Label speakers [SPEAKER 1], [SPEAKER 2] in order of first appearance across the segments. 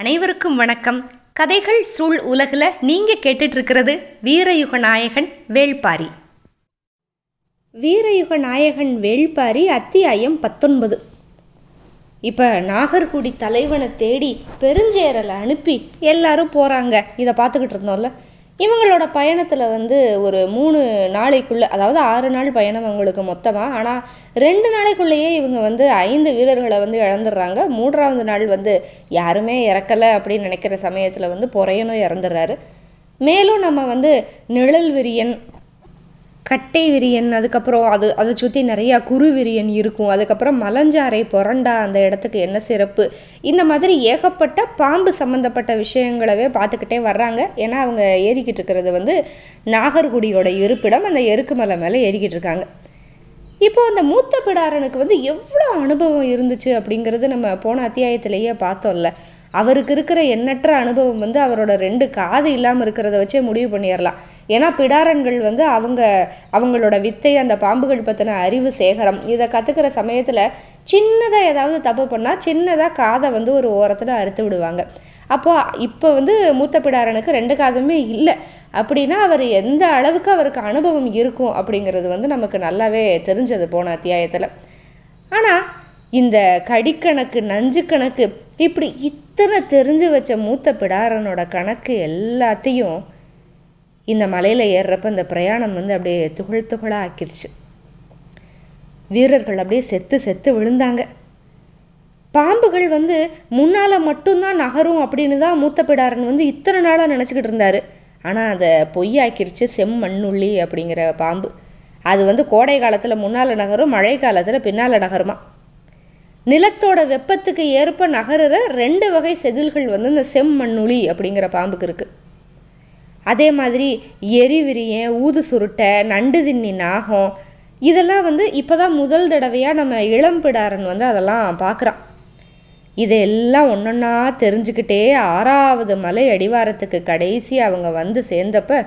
[SPEAKER 1] அனைவருக்கும் வணக்கம். கதைகள் சூழ் உலகில் நீங்கள் கேட்டுட்ருக்கிறது வீரயுக நாயகன் வேள்பாரி. வீரயுக நாயகன் வேள்பாரி அத்தியாயம் பத்தொன்பது. இப்போ நாகர்குடி தலைவனை தேடி பெருஞ்சேரலை அனுப்பி எல்லாரும் போகிறாங்க இதை பார்த்துக்கிட்டு இருந்தோம்ல? இவங்களோட பயணத்தில் வந்து ஒரு மூணு நாளைக்குள்ளே அதாவது ஆறு நாள் பயணம் அவங்களுக்கு மொத்தமாக ஆனால் ரெண்டு நாளைக்குள்ளேயே இவங்க வந்து ஐந்து வீரர்களை வந்து இழந்துடுறாங்க. மூன்றாவது நாள் வந்து யாருமே இறக்கலை அப்படின்னு நினைக்கிற சமயத்தில் வந்து பொறையனும் இறந்துடுறாரு. மேலும் நம்ம வந்து நிழல் விரியன் கட்டை விரியன் அதுக்கப்புறம் அது அதை சுற்றி நிறையா குருவிரியன் இருக்கும். அதுக்கப்புறம் மலஞ்சாறை புரண்டா அந்த இடத்துக்கு என்ன சிறப்பு? இந்த மாதிரி ஏகப்பட்ட பாம்பு சம்மந்தப்பட்ட விஷயங்களவே பார்த்துக்கிட்டே வர்றாங்க. ஏன்னா அவங்க ஏறிக்கிட்டு இருக்கிறது வந்து நாகர்குடியோட இருப்பிடம். அந்த எருக்கு மலை மேலே ஏறிக்கிட்டு இருக்காங்க. இப்போ அந்த மூத்த பிடாரனுக்கு வந்து எவ்வளோ அனுபவம் இருந்துச்சு அப்படிங்கிறது நம்ம போன அத்தியாயத்திலேயே பார்த்தோம்ல. அவருக்கு இருக்கிற எண்ணற்ற அனுபவம் வந்து அவரோட ரெண்டு காது இல்லாமல் இருக்கிறத வச்சே முடிவு பண்ணிடலாம். ஏன்னா பிடாரன்கள் வந்து அவங்க அவங்களோட வித்தை அந்த பாம்புகள் பற்றின அறிவு சேகரம் இதை கற்றுக்கிற சமயத்தில் சின்னதாக ஏதாவது தப்பு பண்ணால் சின்னதாக காதை வந்து ஒரு ஓரத்தில் அறுத்து விடுவாங்க. அப்போ இப்போ வந்து மூத்த பிடாரனுக்கு ரெண்டு காதுமே இல்லை. அப்படின்னா அவர் எந்த அளவுக்கு அவருக்கு அனுபவம் இருக்கும் அப்படிங்கிறது வந்து நமக்கு நல்லாவே தெரிஞ்சது போன அத்தியாயத்தில். ஆனால் இந்த கடிக்கணக்கு நஞ்சு கணக்கு இப்படி இத்தனை தெரிஞ்சு வச்ச மூத்த பிடாரனோட கணக்கு எல்லாத்தையும் இந்த மலையில் ஏறுறப்ப இந்த பிரயாணம் வந்து அப்படியே துகள் துகளாக ஆக்கிருச்சு. வீரர்கள் அப்படியே செத்து செத்து விழுந்தாங்க. பாம்புகள் வந்து முன்னால் மட்டும்தான் நகரும் அப்படின்னு தான் மூத்த பிடாரன் வந்து இத்தனை நாளாக நினச்சிக்கிட்டு இருந்தார். ஆனால் அதை பொய்யாக்கிருச்சு செம்மண்ணுள்ளி அப்படிங்கிற பாம்பு. அது வந்து கோடை காலத்தில் முன்னால் நகரும் மழை காலத்தில் பின்னால் நகருமா? நிலத்தோட வெப்பத்துக்கு ஏற்ப நகருற ரெண்டு வகை செதில்கள் வந்து இந்த செம்மண்ணுளி அப்படிங்கிற பாம்புக்கு இருக்குது அதே மாதிரி எரிவிரியன் ஊது சுருட்டை நண்டு தின்னி நாகம் இதெல்லாம் வந்து இப்போ தான் முதல் தடவையாக நம்ம இளம்பிடாரன் வந்து அதெல்லாம் பார்க்குறான் இதெல்லாம் ஒன்றொன்னா தெரிஞ்சுக்கிட்டே ஆறாவது மலை அடிவாரத்துக்கு கடைசி அவங்க வந்து சேர்ந்தப்ப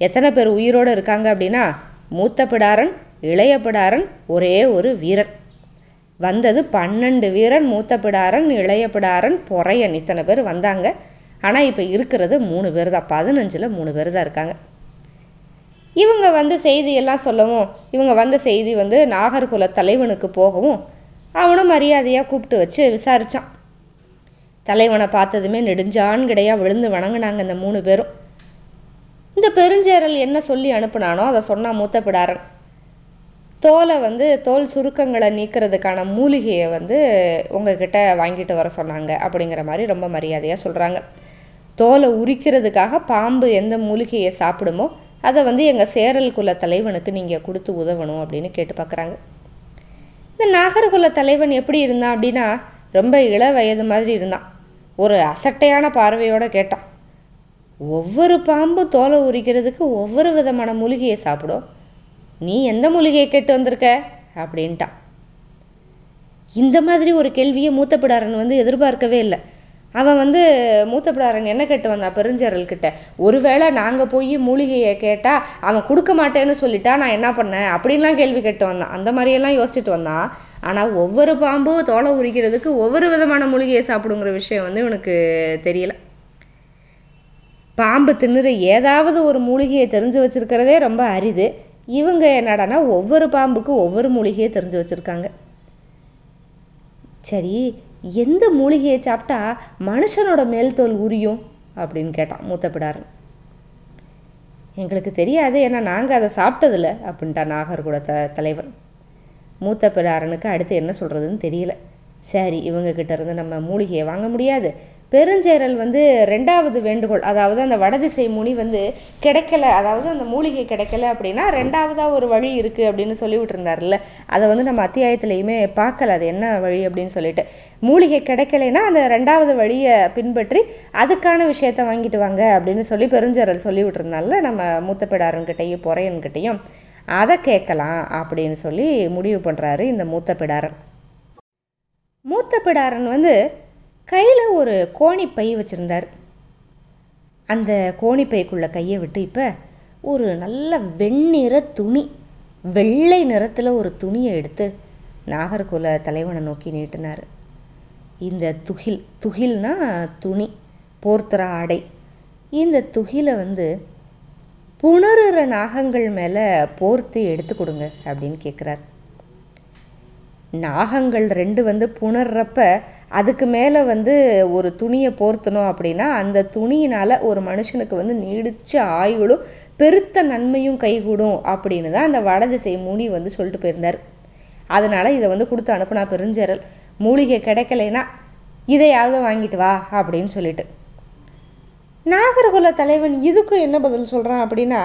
[SPEAKER 1] எத்தனை பேர் உயிரோடு இருக்காங்க அப்படின்னா மூத்த பிடாரன் இளைய பிடாரன் ஒரே ஒரு வீரன். வந்தது பன்னெண்டு வீரன் மூத்த பிடாரன் இளைய பிடாரன் பொறையன் இத்தனை பேர் வந்தாங்க. ஆனால் இப்போ இருக்கிறது மூணு பேர் தான் பதினஞ்சில் மூணு பேர் தான் இருக்காங்க. இவங்க வந்து செய்தியெல்லாம் சொல்லவும் இவங்க வந்த செய்தி வந்து நாகர்குல தலைவனுக்கு போகவும் அவனும் மரியாதையாக கூப்பிட்டு வச்சு விசாரித்தான் தலைவனை பார்த்ததுமே நெடுஞ்சான்கிடையாக விழுந்து வணங்கினாங்க இந்த மூணு பேரும். இந்த பெருஞ்சேரல் என்ன சொல்லி அனுப்புனானோ அதை சொன்னான் மூத்த பிடாரன் தோலை வந்து தோல் சுருக்கங்களை நீக்கிறதுக்கான மூலிகையை வந்து உங்ககிட்ட வாங்கிட்டு வர சொன்னாங்க அப்படிங்கிற மாதிரி ரொம்ப மரியாதையாக சொல்கிறாங்க தோலை உரிக்கிறதுக்காக பாம்பு எந்த மூலிகையை சாப்பிடுமோ அதை வந்து எங்கள் சேரல் குல தலைவனுக்கு நீங்கள் கொடுத்து உதவணும் அப்படின்னு கேட்டு பார்க்குறாங்க இந்த நாகர்குல தலைவன் எப்படி இருந்தான் அப்படின்னா ரொம்ப இள வயது மாதிரி இருந்தான். ஒரு அசட்டையான பார்வையோடு கேட்டான். ஒவ்வொரு பாம்பும் தோலை உரிக்கிறதுக்கு ஒவ்வொரு விதமான மூலிகையை சாப்பிடும். நீ எந்த மூலிகையை கேட்டு வந்திருக்க? அப்படின்ட்டான். இந்த மாதிரி ஒரு கேள்வியை மூத்த பிடாரன் வந்து எதிர்பார்க்கவே இல்லை. அவன் வந்து மூத்த பிடாரன் என்ன கேட்டு வந்தான் பெருஞ்சரல்கிட்ட ஒருவேளை நாங்கள் போய் மூலிகையை கேட்டால் அவன் கொடுக்க மாட்டேன்னு சொல்லிட்டா நான் என்ன பண்ணேன்? அப்படின்லாம் கேள்வி கேட்டு வந்தான். அந்த மாதிரியெல்லாம் யோசிச்சுட்டு வந்தான். ஆனால் ஒவ்வொரு பாம்பும் தோலை உரிக்கிறதுக்கு ஒவ்வொரு விதமான மூலிகையை சாப்பிடுங்கிற விஷயம் வந்து இவனுக்கு தெரியல. பாம்பு தின்னுற ஏதாவது ஒரு மூலிகையை தெரிஞ்சு வச்சுருக்கிறதே ரொம்ப அரிது. இவங்க என்னடானா ஒவ்வொரு பாம்புக்கும் ஒவ்வொரு மூலிகையை தெரிஞ்சு வச்சுருக்காங்க. சரி எந்த மூலிகையை சாப்பிட்டா மனுஷனோட மேல் தோல் உரியும்? அப்படின்னு கேட்டான் மூத்த பிடாரன் எங்களுக்கு தெரியாது ஏன்னா நாங்கள் அதை சாப்பிட்டதில்ல அப்படின்ட்டா நாகர்கூட த தலைவன். மூத்த பிடாரனுக்கு அடுத்து என்ன சொல்கிறதுன்னு தெரியல. சரி இவங்கக்கிட்ட இருந்து நம்ம மூலிகையை வாங்க முடியாது. பெருஞ்சேரல் வந்து ரெண்டாவது வேண்டுகோள். அதாவது அந்த வடதிசை முனி வந்து கிடைக்கல அதாவது அந்த மூலிகை கிடைக்கல அப்படின்னா ரெண்டாவதாக ஒரு வழி இருக்குது அப்படின்னு சொல்லி விட்டுருந்தார்ல அதை வந்து நம்ம அத்தியாயத்துலேயுமே பார்க்கல. அது என்ன வழி அப்படின்னு சொல்லிட்டு. மூலிகை கிடைக்கலைன்னா அந்த ரெண்டாவது வழியை பின்பற்றி அதுக்கான விஷயத்த வாங்கிட்டு வாங்க அப்படின்னு சொல்லி பெருஞ்சேரல் சொல்லி விட்டுருந்தால நம்ம மூத்த பிடாரன்கிட்டையும் பொறையன்கிட்டையும். அதை கேட்கலாம் அப்படின்னு சொல்லி முடிவு பண்ணுறாரு இந்த மூத்த பிடாரன் மூத்த பிடாரன் வந்து கையில் ஒரு கோணிப்பை வச்சுருந்தார். அந்த கோணிப்பைக்குள்ளே கையை விட்டு இப்போ ஒரு நல்ல வெண்ணிற துணி வெள்ளை நிறத்தில் ஒரு துணியை எடுத்து நாகர்குல தலைவனை நோக்கி நீட்டினார். இந்த துகில் துகில்னா துணி போர்த்துற ஆடை. இந்த துகிலை வந்து புணருற நாகங்கள் மேலே போர்த்தி எடுத்து கொடுங்க அப்படின்னு கேட்குறார் நாகங்கள் ரெண்டு வந்து புணர்றப்ப அதுக்கு மேலே வந்து ஒரு துணியை போர்த்தணும் அப்படின்னா அந்த துணியினால் ஒரு மனுஷனுக்கு வந்து நீடிச்ச ஆயுளும் பெருத்த நன்மையும் கைகூடும் அப்படின்னு தான் அந்த வடதிசை முனி வந்து சொல்லிட்டு போயிருந்தார். அதனால் இதை வந்து கொடுத்து அனுப்புனா பெருஞ்சரல் மூலிகை கிடைக்கலைன்னா இதையாவது வாங்கிட்டு வா அப்படின்னு சொல்லிட்டு. நாகர்குல தலைவன் இதுக்கும் என்ன பதில் சொல்கிறான் அப்படின்னா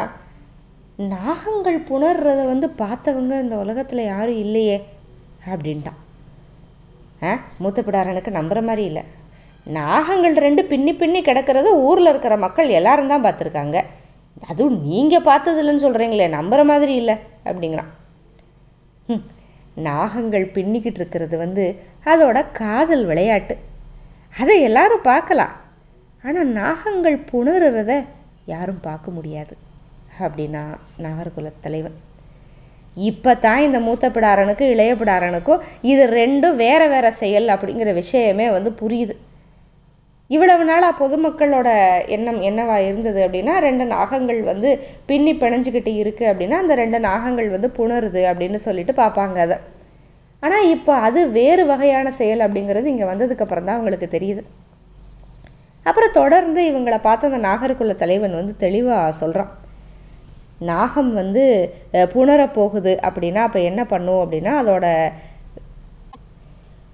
[SPEAKER 1] நாகங்கள் புணர்றதை வந்து பார்த்தவங்க இந்த உலகத்தில் யாரும் இல்லையே அப்படின்ட்டான். ஆ? மூத்தப்பிடாரனுக்கு நம்புகிற மாதிரி இல்லை. நாகங்கள் ரெண்டு பின்னி பின்னி கிடக்கிறது ஊரில் இருக்கிற மக்கள் எல்லாரும் தான் பார்த்துருக்காங்க. அதுவும் நீங்கள் பார்த்ததில்லைன்னு சொல்கிறீங்களே நம்புகிற மாதிரி இல்லை அப்படிங்கிறான். ம், நாகங்கள் பின்னிக்கிட்டு இருக்கிறது வந்து அதோட காதல் விளையாட்டு. அதை எல்லாரும் பார்க்கலாம். ஆனால் நாகங்கள் புணர்றத யாரும் பார்க்க முடியாது. அப்படின்னா நாகர்குல தலைவன். இப்போ தான் இந்த மூத்த பிடாரனுக்கு இளைய பிடாரனுக்கும் இது ரெண்டும் வேற வேற செயல் அப்படிங்கிற விஷயமே வந்து புரியுது. இவ்வளவு நாளாக பொதுமக்களோட எண்ணம் என்னவா இருந்தது அப்படின்னா ரெண்டு நாகங்கள் வந்து பின்னி பிணைஞ்சிக்கிட்டு இருக்குது அப்படின்னா அந்த ரெண்டு நாகங்கள் வந்து புணருது அப்படின்னு சொல்லிட்டு பார்ப்பாங்க அதை. ஆனால் இப்போ அது வேறு வகையான செயல் அப்படிங்கிறது இங்கே வந்ததுக்கப்புறம் தான் அவங்களுக்கு தெரியுது. அப்புறம் தொடர்ந்து இவங்களை பார்த்து அந்த நாகர்குல தலைவன் வந்து தெளிவாக சொல்கிறான் நாகம் வந்து அஹ், புணரப் போகுது அப்படின்னா அப்போ என்ன பண்ணும் அப்படின்னா அதோட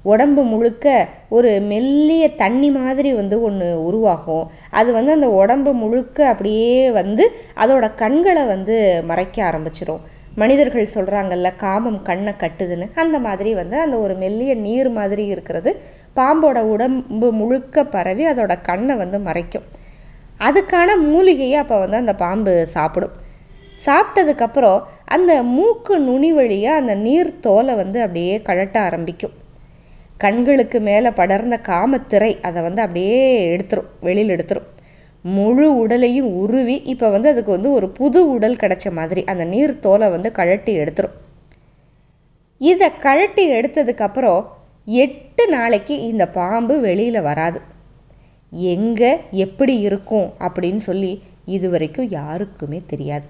[SPEAKER 1] உடம்பு முழுக்க ஒரு மெல்லிய தண்ணி மாதிரி வந்து ஒன்று உருவாகும். அது வந்து அந்த உடம்பு முழுக்க அப்படியே வந்து அதோட கண்களை வந்து மறைக்க ஆரம்பிச்சிடும் மனிதர்கள் சொல்கிறாங்கல்ல காமம் கண்ணை கட்டுதுன்னு. அந்த மாதிரி வந்து அந்த ஒரு மெல்லிய நீர் மாதிரி இருக்கிறது பாம்போட உடம்பு முழுக்க பரவி அதோட கண்ணை வந்து மறைக்கும். அதுக்கான மூலிகையை அப்போ வந்து அந்த பாம்பு சாப்பிடும். சாப்பிட்டதுக்கப்புறம் அந்த மூக்கு நுனி வழியாக அந்த நீர் தோலை வந்து அப்படியே கழட்ட ஆரம்பிக்கும். கண்களுக்கு மேலே படர்ந்த காமத்திரை அதை வந்து அப்படியே எடுத்துரும் வெளியில் எடுத்துரும். முழு உடலையும் உருவி இப்போ வந்து அதுக்கு வந்து ஒரு புது உடல் கிடைச்ச மாதிரி அந்த நீர் தோலை வந்து கழட்டி எடுத்துரும். இதை கழட்டி எடுத்ததுக்கப்புறம் எட்டு நாளைக்கு இந்த பாம்பு வெளியில் வராது. எங்கே எப்படி இருக்கும் அப்படின்னு சொல்லி இது வரைக்கும் யாருக்குமே தெரியாது.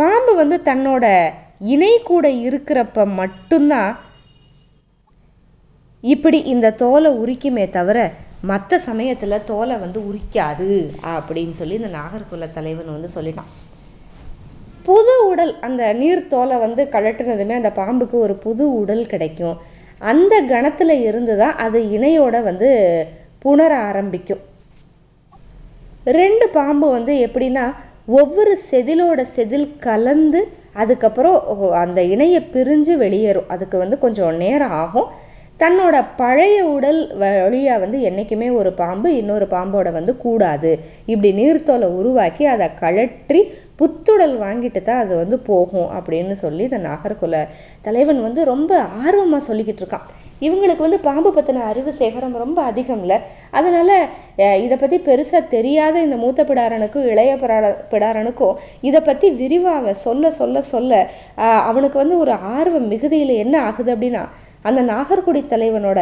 [SPEAKER 1] பாம்பு வந்து தன்னோட இணை கூட இருக்கிறப்ப மட்டும்தான் இப்படி இந்த தோலை உரிக்குமே தவிர மற்ற சமயத்தில் தோலை வந்து உரிக்காது அப்படின்னு சொல்லி இந்த நாகர்குல தலைவன் வந்து சொல்லிட்டான். புது உடல் அந்த நீர் தோலை வந்து கழட்டினதுமே அந்த பாம்புக்கு ஒரு புது உடல் கிடைக்கும். அந்த கணத்தில் இருந்து தான் அது இணையோட வந்து புணர ஆரம்பிக்கும். ரெண்டு பாம்பு வந்து எப்படின்னா ஒவ்வொரு செதிலோட செதில் கலந்து அதுக்கப்புறம் அந்த இணையை பிரிஞ்சு வெளியேறும். அதுக்கு வந்து கொஞ்சம் நேரம் ஆகும். தன்னோட பழைய உடல் வழியாக வந்து என்றைக்குமே ஒரு பாம்பு இன்னொரு பாம்போட வந்து கூடாது. இப்படி நீர்த்தோலை உருவாக்கி அதை கழற்றி புத்துடல் வாங்கிட்டு தான் அது வந்து போகும் அப்படின்னு சொல்லி இந்த நாகர்குல தலைவன் வந்து ரொம்ப ஆர்வமாக சொல்லிக்கிட்டு இருக்கான். இவங்களுக்கு வந்து பாம்பு பற்றின அறிவு சேகரம் ரொம்ப அதிகம்ல. அதனால் இதை பற்றி பெருசாக தெரியாத இந்த மூத்த பிடாரனுக்கும் இளைய பிடார பிடாரனுக்கும் இதை பற்றி விரிவாக அவன் சொல்ல சொல்ல சொல்ல அவனுக்கு வந்து ஒரு ஆர்வம் மிகுதியில் என்ன ஆகுது அப்படின்னா அந்த நாகர்குடி தலைவனோட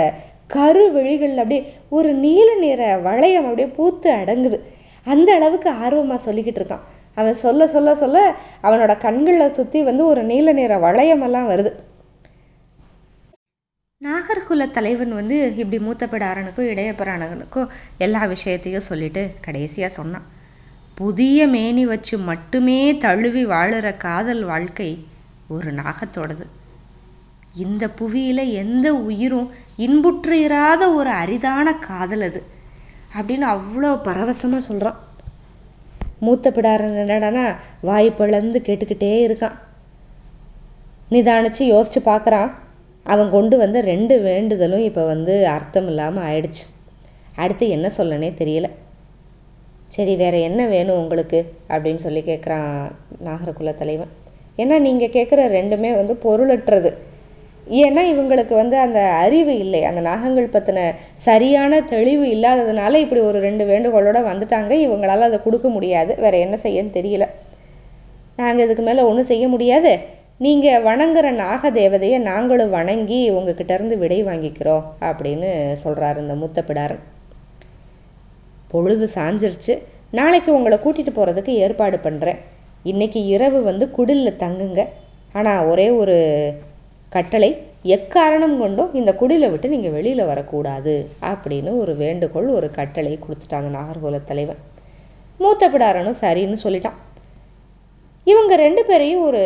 [SPEAKER 1] கரு விழிகளில் அப்படியே ஒரு நீல நிற வளையம் அப்படியே பூத்து அடங்குது. அந்த அளவுக்கு ஆர்வமாக சொல்லிக்கிட்டு இருக்கான். அவன் சொல்ல சொல்ல சொல்ல அவனோட கண்களை சுற்றி வந்து ஒரு நீல நிற வளையமெல்லாம் வருது. நாகர்குல தலைவன் வந்து இப்படி மூத்த பிடாரனுக்கும் இளைய எல்லா விஷயத்தையும் சொல்லிட்டு கடைசியாக சொன்னான். புதிய மேனி வச்சு மட்டுமே தழுவி வாழுற காதல் வாழ்க்கை ஒரு நாகத்தோடது. இந்த புவியில் எந்த உயிரும் இன்புற்று இராத ஒரு அரிதான காதல் அது அப்படின்னு அவ்வளோ பரவசமாக சொல்கிறான் மூத்த பிடாரன் என்னடானா வாய்ப்பிழந்து கேட்டுக்கிட்டே இருக்கான். நிதானிச்சு யோசிச்சு பார்க்குறான் அவன் கொண்டு வந்த ரெண்டு வேண்டுதலும் இப்போ வந்து அர்த்தம் இல்லாமல் ஆயிடுச்சு. அடுத்து என்ன சொல்லனே தெரியல. சரி வேறு என்ன வேணும் உங்களுக்கு? அப்படின்னு சொல்லி கேட்குறான் நாகரகுல தலைவன். ஏன்னா நீங்கள் கேட்குற ரெண்டுமே வந்து பொருளற்றது. ஏன்னா இவங்களுக்கு வந்து அந்த அறிவு இல்லை. அந்த நாகங்கள் பற்றின சரியான தெளிவு இல்லாததுனால இப்படி ஒரு ரெண்டு வேண்டுகோளோட வந்துட்டாங்க. இவங்களால் அதை கொடுக்க முடியாது. வேறு என்ன செய்யன்னு தெரியல. நாங்கள் இதுக்கு மேலே ஒன்றும் செய்ய முடியாது. நீங்கள் வணங்குற நாக தேவதையை நாங்களும் வணங்கி உங்ககிட்டேருந்து விடை வாங்கிக்கிறோம் அப்படின்னு சொல்கிறாரு இந்த மூத்த பிடாரன் பொழுது சாஞ்சிருச்சு. நாளைக்கு உங்களை கூட்டிகிட்டு போகிறதுக்கு ஏற்பாடு பண்ணுறேன் இன்றைக்கி இரவு வந்து குடிலில் தங்குங்க. ஆனால் ஒரே ஒரு கட்டளை எக்காரணம் கொண்டும் இந்த குடிலை விட்டு நீங்கள் வெளியில் வரக்கூடாது அப்படின்னு ஒரு வேண்டுகோள் ஒரு கட்டளை கொடுத்துட்டாங்க நாகர்கோல தலைவன். மூத்த பிடாரனும் சரின்னு சொல்லிட்டான். இவங்க ரெண்டு பேரையும் ஒரு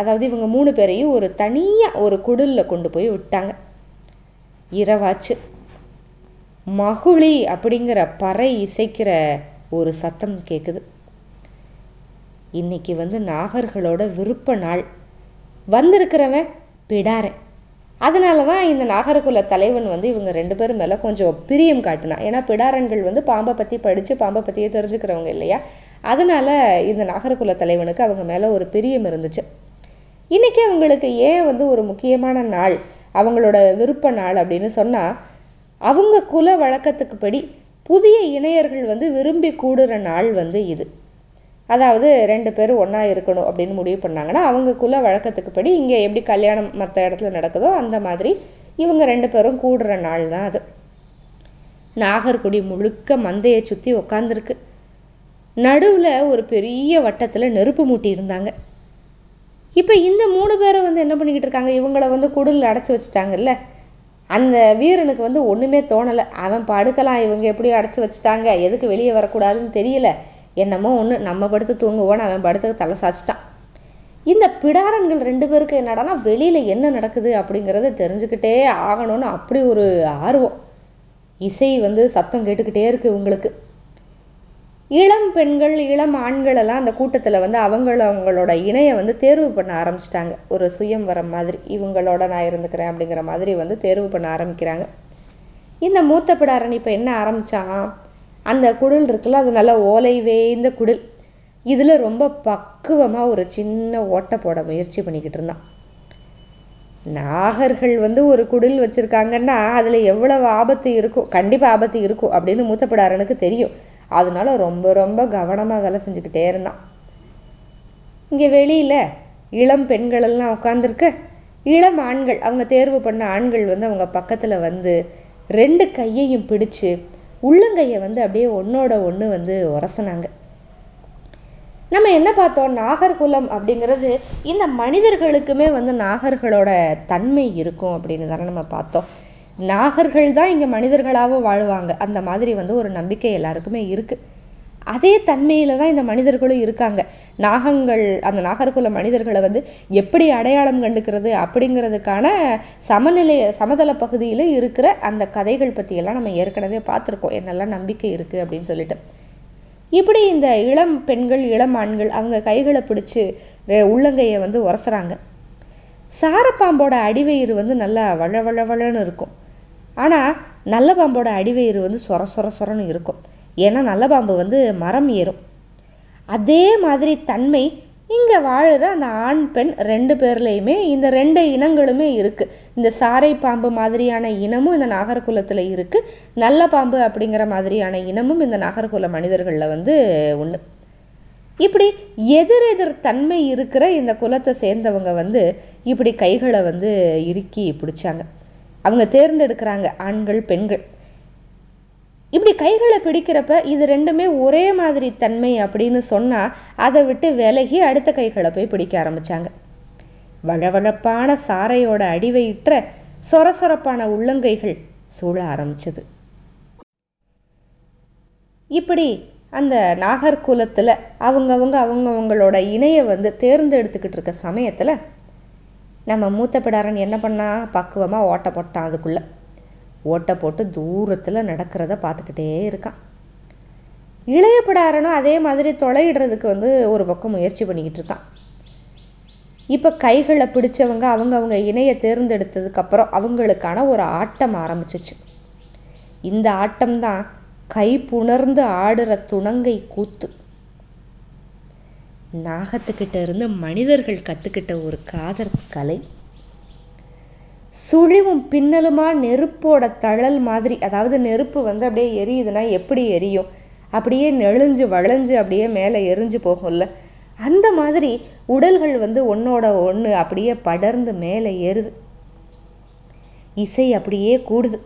[SPEAKER 1] அதாவது இவங்க மூணு பேரையும் ஒரு தனியாக ஒரு குடலில் கொண்டு போய் விட்டாங்க. இரவாச்சு. மகுழி அப்படிங்கிற பறை இசைக்கிற ஒரு சத்தம் கேட்குது இன்னைக்கு வந்து நாகர்களோட விருப்ப நாள். வந்திருக்கிறவன் பிடாரன். அதனால தான் இந்த நாகர்குல தலைவன் வந்து இவங்க ரெண்டு பேரும் மேலே கொஞ்சம் பிரியம் காட்டினான் ஏன்னா பிடாரன்கள் வந்து பாம்பை பற்றி படித்து பாம்பை பற்றியே தெரிஞ்சுக்கிறவங்க இல்லையா? அதனால் இந்த நாகர்குல தலைவனுக்கு அவங்க மேலே ஒரு பிரியம் இருந்துச்சு. இன்றைக்கி அவங்களுக்கு ஏன் வந்து ஒரு முக்கியமான நாள் அவங்களோட விருப்ப நாள் அப்படின்னு சொன்னால் அவங்க குல வழக்கத்துக்கு படி புதிய இணையர்கள் வந்து விரும்பி கூடுற நாள் வந்து இது. அதாவது ரெண்டு பேரும் ஒன்றா இருக்கணும் அப்படின்னு முடிவு பண்ணாங்கன்னா அவங்க குல வழக்கத்துக்கு படி இங்கே எப்படி கல்யாணம் மற்ற இடத்துல நடக்குதோ அந்த மாதிரி இவங்க ரெண்டு பேரும் கூடுற நாள் தான் அது. நாகர்குடி முழுக்க மந்தையை சுற்றி உக்காந்துருக்கு. நடுவில் ஒரு பெரிய வட்டத்தில் நெருப்பு மூட்டி இருந்தாங்க. இப்போ இந்த மூணு பேரை வந்து என்ன பண்ணிக்கிட்டு இருக்காங்க? இவங்கள வந்து குடலில் அடைச்சி வச்சுட்டாங்கல்ல? அந்த வீரனுக்கு வந்து ஒன்றுமே தோணலை. அவன் படுக்கலாம் இவங்க எப்படி அடைச்சி வச்சுட்டாங்க. எதுக்கு வெளியே வரக்கூடாதுன்னு தெரியல. என்னமோ ஒன்று நம்ம படுத்து தூங்குவோன்னு அவன் படுத்து தலை சாச்சிட்டான் இந்த பிடாரன்கள் ரெண்டு பேருக்கு என்னடானா வெளியில் என்ன நடக்குது அப்படிங்கிறத தெரிஞ்சுக்கிட்டே ஆகணும்னு அப்படி ஒரு ஆர்வம். இசை வந்து சத்தம் கேட்டுக்கிட்டே இருக்குது உங்களுக்கு இளம் பெண்கள் இளம் ஆண்களெல்லாம் அந்த கூட்டத்தில் வந்து அவங்கள அவங்களோட இணையை வந்து தேர்வு பண்ண ஆரம்பிச்சிட்டாங்க. ஒரு சுயம் வர மாதிரி இவங்களோட நான் இருந்துக்கிறேன் அப்படிங்கிற மாதிரி வந்து தேர்வு பண்ண ஆரம்பிக்கிறாங்க. இந்த மூத்த பிடாரன் இப்போ என்ன ஆரம்பித்தான் அந்த குடில் இருக்குல்ல அது நல்லா ஓலை வேய்ந்த குடில். இதில் ரொம்ப பக்குவமாக ஒரு சின்ன ஓட்டை போட முயற்சி பண்ணிக்கிட்டு இருந்தான். நாகர்கள் வந்து ஒரு குடில் வச்சுருக்காங்கன்னா அதில் எவ்வளவு ஆபத்து இருக்கும்? கண்டிப்பாக ஆபத்து இருக்கும் அப்படின்னு மூத்தப்படாரனுக்கு தெரியும். அதனால ரொம்ப ரொம்ப கவனமாக வேலை செஞ்சுக்கிட்டே இருந்தான். இங்கே வெளியில் இளம் பெண்களெல்லாம் உட்காந்துருக்கு இளம் ஆண்கள் அவங்க தேர்வு பண்ண ஆண்கள் வந்து அவங்க பக்கத்தில் வந்து ரெண்டு கையையும் பிடிச்சு உள்ளங்கையை வந்து அப்படியே ஒன்றோட ஒன்று வந்து உரசினாங்க. நம்ம என்ன பார்த்தோம்? நாகர்குலம் அப்படிங்கிறது இந்த மனிதர்களுக்குமே வந்து நாகர்களோட தன்மை இருக்கும் அப்படின்னு தானே நம்ம பார்த்தோம். நாகர்கள் தான் இங்கே மனிதர்களாகவும் வாழ்வாங்க. அந்த மாதிரி வந்து ஒரு நம்பிக்கை எல்லாருக்குமே இருக்குது அதே தன்மையில் தான் இந்த மனிதர்களும் இருக்காங்க. நாகங்கள் அந்த நாகர்குல மனிதர்களை வந்து எப்படி அடையாளம் கண்டுக்கிறது அப்படிங்கிறதுக்கான சமநிலை சமதள பகுதியில் இருக்கிற அந்த கதைகள் பற்றியெல்லாம் நம்ம ஏற்கனவே பார்த்துருக்கோம். என்னெல்லாம் நம்பிக்கை இருக்குது அப்படின்னு சொல்லிட்டு. இப்படி இந்த இளம் பெண்கள் இளம் ஆண்கள் அவங்க கைகளை பிடிச்சி உள்ளங்கையை வந்து உரசுறாங்க. சாரப்பாம்போட அடிவயிறு வந்து நல்லா வள வள வளன்னு இருக்கும். ஆனால் நல்ல பாம்போட அடிவயிறு வந்து சொர சொர சொரன்னு இருக்கும். ஏன்னா நல்ல பாம்பு வந்து மரம் ஏறும். அதே மாதிரி தன்மை இங்கே வாழுற அந்த ஆண் பெண் ரெண்டு பேர்லேயுமே இந்த ரெண்டு இனங்களுமே இருக்குது இந்த சாரை பாம்பு மாதிரியான இனமும் இந்த நாகர்குலத்தில் இருக்குது நல்ல பாம்பு அப்படிங்கிற மாதிரியான இனமும் இந்த நாகர்குல மனிதர்களில் வந்து உண்டு. இப்படி எதிர் எதிர் தன்மை இருக்கிற இந்த குலத்தை சேர்ந்தவங்க வந்து இப்படி கைகளை வந்து இறுக்கி பிடிச்சாங்க. அவங்க தேர்ந்தெடுக்கிறாங்க ஆண்கள் பெண்கள். இப்படி கைகளை பிடிக்கிறப்ப இது ரெண்டுமே ஒரே மாதிரி தன்மை அப்படின்னு சொன்னால் அதை விட்டு விலகி அடுத்த கைகளை போய் பிடிக்க ஆரம்பித்தாங்க வளவளப்பான சாரையோட அடிவயிற்ற சொர சொரப்பான உள்ளங்கைகள் சூழ ஆரம்பிச்சது. இப்படி அந்த நாகர்குலத்தில் அவங்கவுங்க அவங்கவுங்களோட இணையை வந்து தேர்ந்தெடுத்துக்கிட்டு இருக்க சமயத்தில் நம்ம மூத்த பிடாரன் என்ன பண்ணால் பக்குவமாக ஓட்டை போட்டான் அதுக்குள்ளே. ஓட்டை போட்டு தூரத்தில் நடக்கிறத பார்த்துக்கிட்டே இருக்கான். இளைய பிடாரனும் அதே மாதிரி தொலையிடுறதுக்கு வந்து ஒரு பக்கம் முயற்சி பண்ணிக்கிட்டு இருக்கான். இப்போ கைகளை பிடிச்சவங்க அவங்க அவங்க இணையை தேர்ந்தெடுத்ததுக்கப்புறம் அவங்களுக்கான ஒரு ஆட்டம் ஆரம்பிச்சிச்சு. இந்த ஆட்டம்தான் கை புணர்ந்து ஆடுற துணங்கை கூத்து. நாகத்துக்கிட்ட இருந்து மனிதர்கள் கற்றுக்கிட்ட ஒரு காதல் கலை. சுழிவும் பின்னலுமா நெருப்போட தழல் மாதிரி. அதாவது நெருப்பு வந்து அப்படியே எரியுதுன்னா எப்படி எரியும்? அப்படியே நெளிஞ்சு வளைஞ்சு அப்படியே மேலே எரிஞ்சு போகும்ல. அந்த மாதிரி உடல்கள் வந்து ஒன்றோட ஒன்று அப்படியே படர்ந்து மேலே ஏறுது. இசை அப்படியே கூடுது.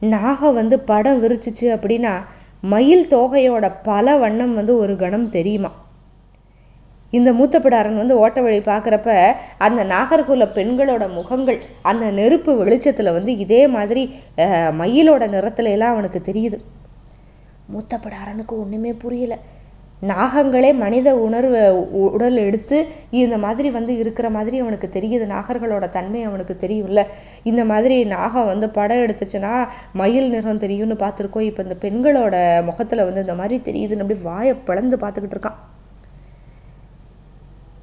[SPEAKER 1] நாகம் வந்து படம் விரிச்சிச்சு அப்படின்னா மயில் தோகையோட பல வண்ணம் வந்து ஒரு கணம் தெரியுமா? இந்த மூத்தப்பிடாரன் வந்து ஓட்ட வழி பார்க்குறப்ப அந்த நாகர்குல பெண்களோட முகங்கள் அந்த நெருப்பு வெளிச்சத்தில் வந்து இதே மாதிரி மயிலோட நிறத்துல எல்லாம் அவனுக்கு தெரியுது. மூத்தப்பிடாரனுக்கு ஒன்றுமே புரியலை. நாகங்களே மனித உணர்வு உடல் எடுத்து இந்த மாதிரி வந்து இருக்கிற மாதிரி அவனுக்கு தெரியுது. நாகர்களோட தன்மை அவனுக்கு தெரியும்ல. இந்த மாதிரி நாகம் வந்து படம் எடுத்துச்சுன்னா மயில் நிறம் தெரியும்னு பார்த்துருக்கோம். இப்போ இந்த பெண்களோட முகத்தில் வந்து இந்த மாதிரி தெரியுதுன்னு அப்படி வாயை பிளந்து பார்த்துக்கிட்டு இருக்கான்.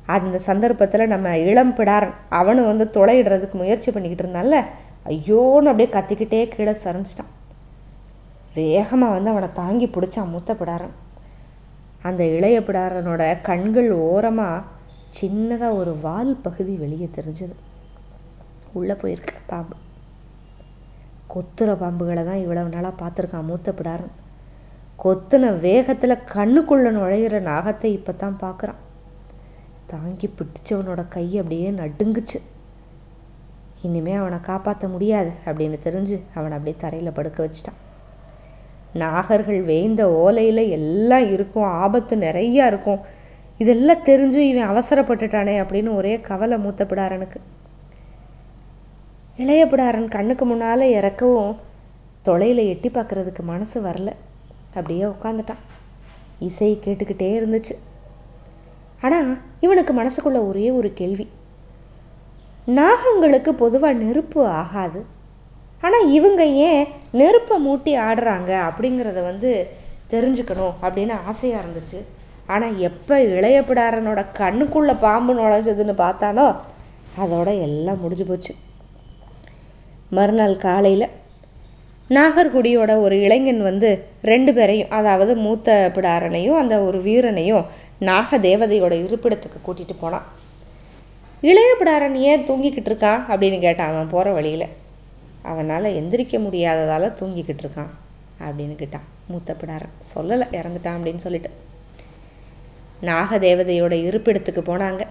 [SPEAKER 1] அந்த சந்தர்ப்பத்தில் நம்ம இளம் பிடாரன் அவனை வந்து தொலையிடுறதுக்கு முயற்சி பண்ணிக்கிட்டு இருந்தால ஐயோன்னு அப்படியே கத்திக்கிட்டே கீழே சரிஞ்சிட்டான். வேகமாக வந்து அவனை தாங்கி பிடிச்சான் மூத்த பிடாரன். அந்த இளைய பிடாரனோட கண்கள் ஓரமாக சின்னதாக ஒரு வால் பகுதி வெளியே தெரிஞ்சது. உள்ளே போயிருக்கு பாம்பு. கொத்துற பாம்புகளை தான் இவ்வளவு நாளாக பார்த்துருக்கான் மூத்த பிடாரன். கொத்துன வேகத்தில் கண்ணுக்குள்ளே நுழையிற நாகத்தை இப்போ தான் பார்க்குறான். தாங்கி பிடிச்சவனோட கை அப்படியே நடுங்குச்சு. இனிமே அவனை காப்பாற்ற முடியாது அப்படின்னு தெரிஞ்சு அவனை அப்படியே தரையில் படுக்க வச்சிட்டான். நாகர்கள் வேய்ந்த ஓலையில் எல்லாம் இருக்கும் ஆபத்து நிறையா இருக்கும். இதெல்லாம் தெரிஞ்சு இவன் அவசரப்பட்டுட்டானே அப்படின்னு ஒரே கவலை மூத்த பிடாரனுக்கு இளைய பிடாரன் கண்ணுக்கு முன்னால் இறக்கவும் தொலையில் எட்டி பார்க்குறதுக்கு மனசு வரல. அப்படியே உட்காந்துட்டான் இசை கேட்டுக்கிட்டே இருந்துச்சு. ஆனால் இவனுக்கு மனசுக்குள்ள ஒரே ஒரு கேள்வி. நாகங்களுக்கு பொதுவாக நெருப்பு ஆகாது. ஆனால் இவங்க ஏன் நெருப்பை மூட்டி ஆடுறாங்க அப்படிங்கிறத வந்து தெரிஞ்சுக்கணும் அப்படின்னு ஆசையாக இருந்துச்சு. ஆனால் எப்போ இளையப்பிடாரனோட கண்ணுக்குள்ளே பாம்பு நுழைஞ்சதுன்னு பார்த்தானோ அதோட எல்லாம் முடிஞ்சு போச்சு. மறுநாள் காலையில் நாகர்குடியோட ஒரு இளைஞன் வந்து ரெண்டு பேரையும் அதாவது மூத்த பிடாரனையும் அந்த ஒரு வீரனையும் நாக தேவதையோட இருப்பிடத்துக்கு கூட்டிகிட்டு போனான். இளைய பிடாரன் ஏன் தூங்கிக்கிட்டு இருக்கான் அப்படின்னு கேட்டான் அவன் போகிற வழியில். அவனால் எந்திரிக்க முடியாததால் தூங்கிக்கிட்டு இருக்கான் அப்படின்னு கேட்டான் மூத்த பிடாரன். சொல்லலை இறந்துட்டான் அப்படின்னு சொல்லிட்டு. நாக தேவதையோட இருப்பிடத்துக்கு போனாங்க.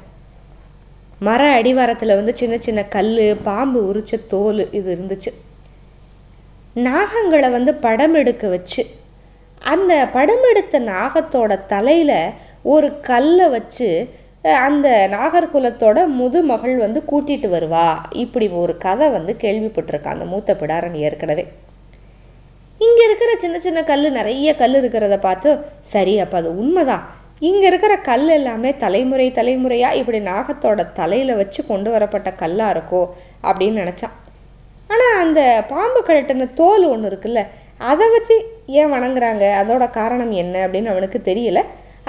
[SPEAKER 1] மர அடிவாரத்தில் வந்து சின்ன சின்ன கல் பாம்பு உரிச்ச தோல் இது இருந்துச்சு. நாகங்களை வந்து படம் எடுக்க வச்சு அந்த படம் எடுத்த நாகத்தோட தலையில் ஒரு கல்லை வச்சு அந்த நாகர்குலத்தோட முதுமகள் வந்து கூட்டிகிட்டு வருவா. இப்படி ஒரு கதை வந்து கேள்விப்பட்டிருக்கான் அந்த மூத்த பிடாரன் ஏற்கனவே. இங்கே இருக்கிற சின்ன சின்ன கல் நிறைய கல் இருக்கிறத பார்த்து சரி அப்போ அது உண்மைதான். இங்கே இருக்கிற கல் எல்லாமே தலைமுறை தலைமுறையாக இப்படி நாகத்தோட தலையில் வச்சு கொண்டு வரப்பட்ட கல்லாக இருக்கோ அப்படின்னு நினச்சான். ஆனால் அந்த பாம்பு கழட்டின தோல் ஒன்று இருக்குல்ல அதை வச்சு ஏன் வணங்குறாங்க? அதோட காரணம் என்ன அப்படின்னு அவனுக்கு தெரியல.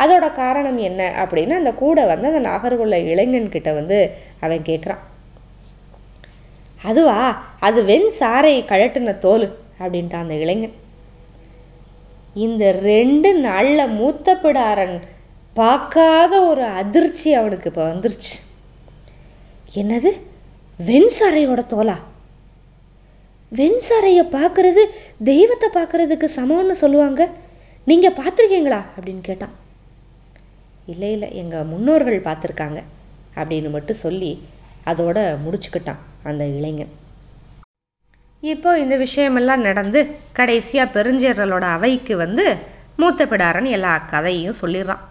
[SPEAKER 1] அதோட காரணம் என்ன அப்படின்னு அந்த கூட வந்து அந்த நாகர்கொள்ள இளைஞன்கிட்ட வந்து அவன் கேட்குறான் அதுவா? அது வெண் சாரை கழட்டின தோல் அப்படின்ட்டான் அந்த இளைஞன். இந்த ரெண்டு நாளில் மூத்த பிடாரன் பார்க்காத ஒரு அதிர்ச்சி அவனுக்கு இப்போ வந்துருச்சு. என்னது? வெண்சாரையோட தோலா? வெண்சாரையை பார்க்குறது தெய்வத்தை பார்க்குறதுக்கு சமம்னு சொல்லுவாங்க. நீங்கள் பார்த்துருக்கீங்களா? அப்படின்னு கேட்டான். இல்லை இல்லை எங்கள் முன்னோர்கள் பார்த்துருக்காங்க அப்படின்னு மட்டும் சொல்லி அதோட முடிச்சுக்கிட்டான் அந்த இளைஞன். இப்போ இந்த விஷயமெல்லாம் நடந்து கடைசியாக பெருஞ்சேரலோட அவைக்கு வந்து மூத்த பிடாரன் எல்லா கதையும் சொல்லிடுறான்.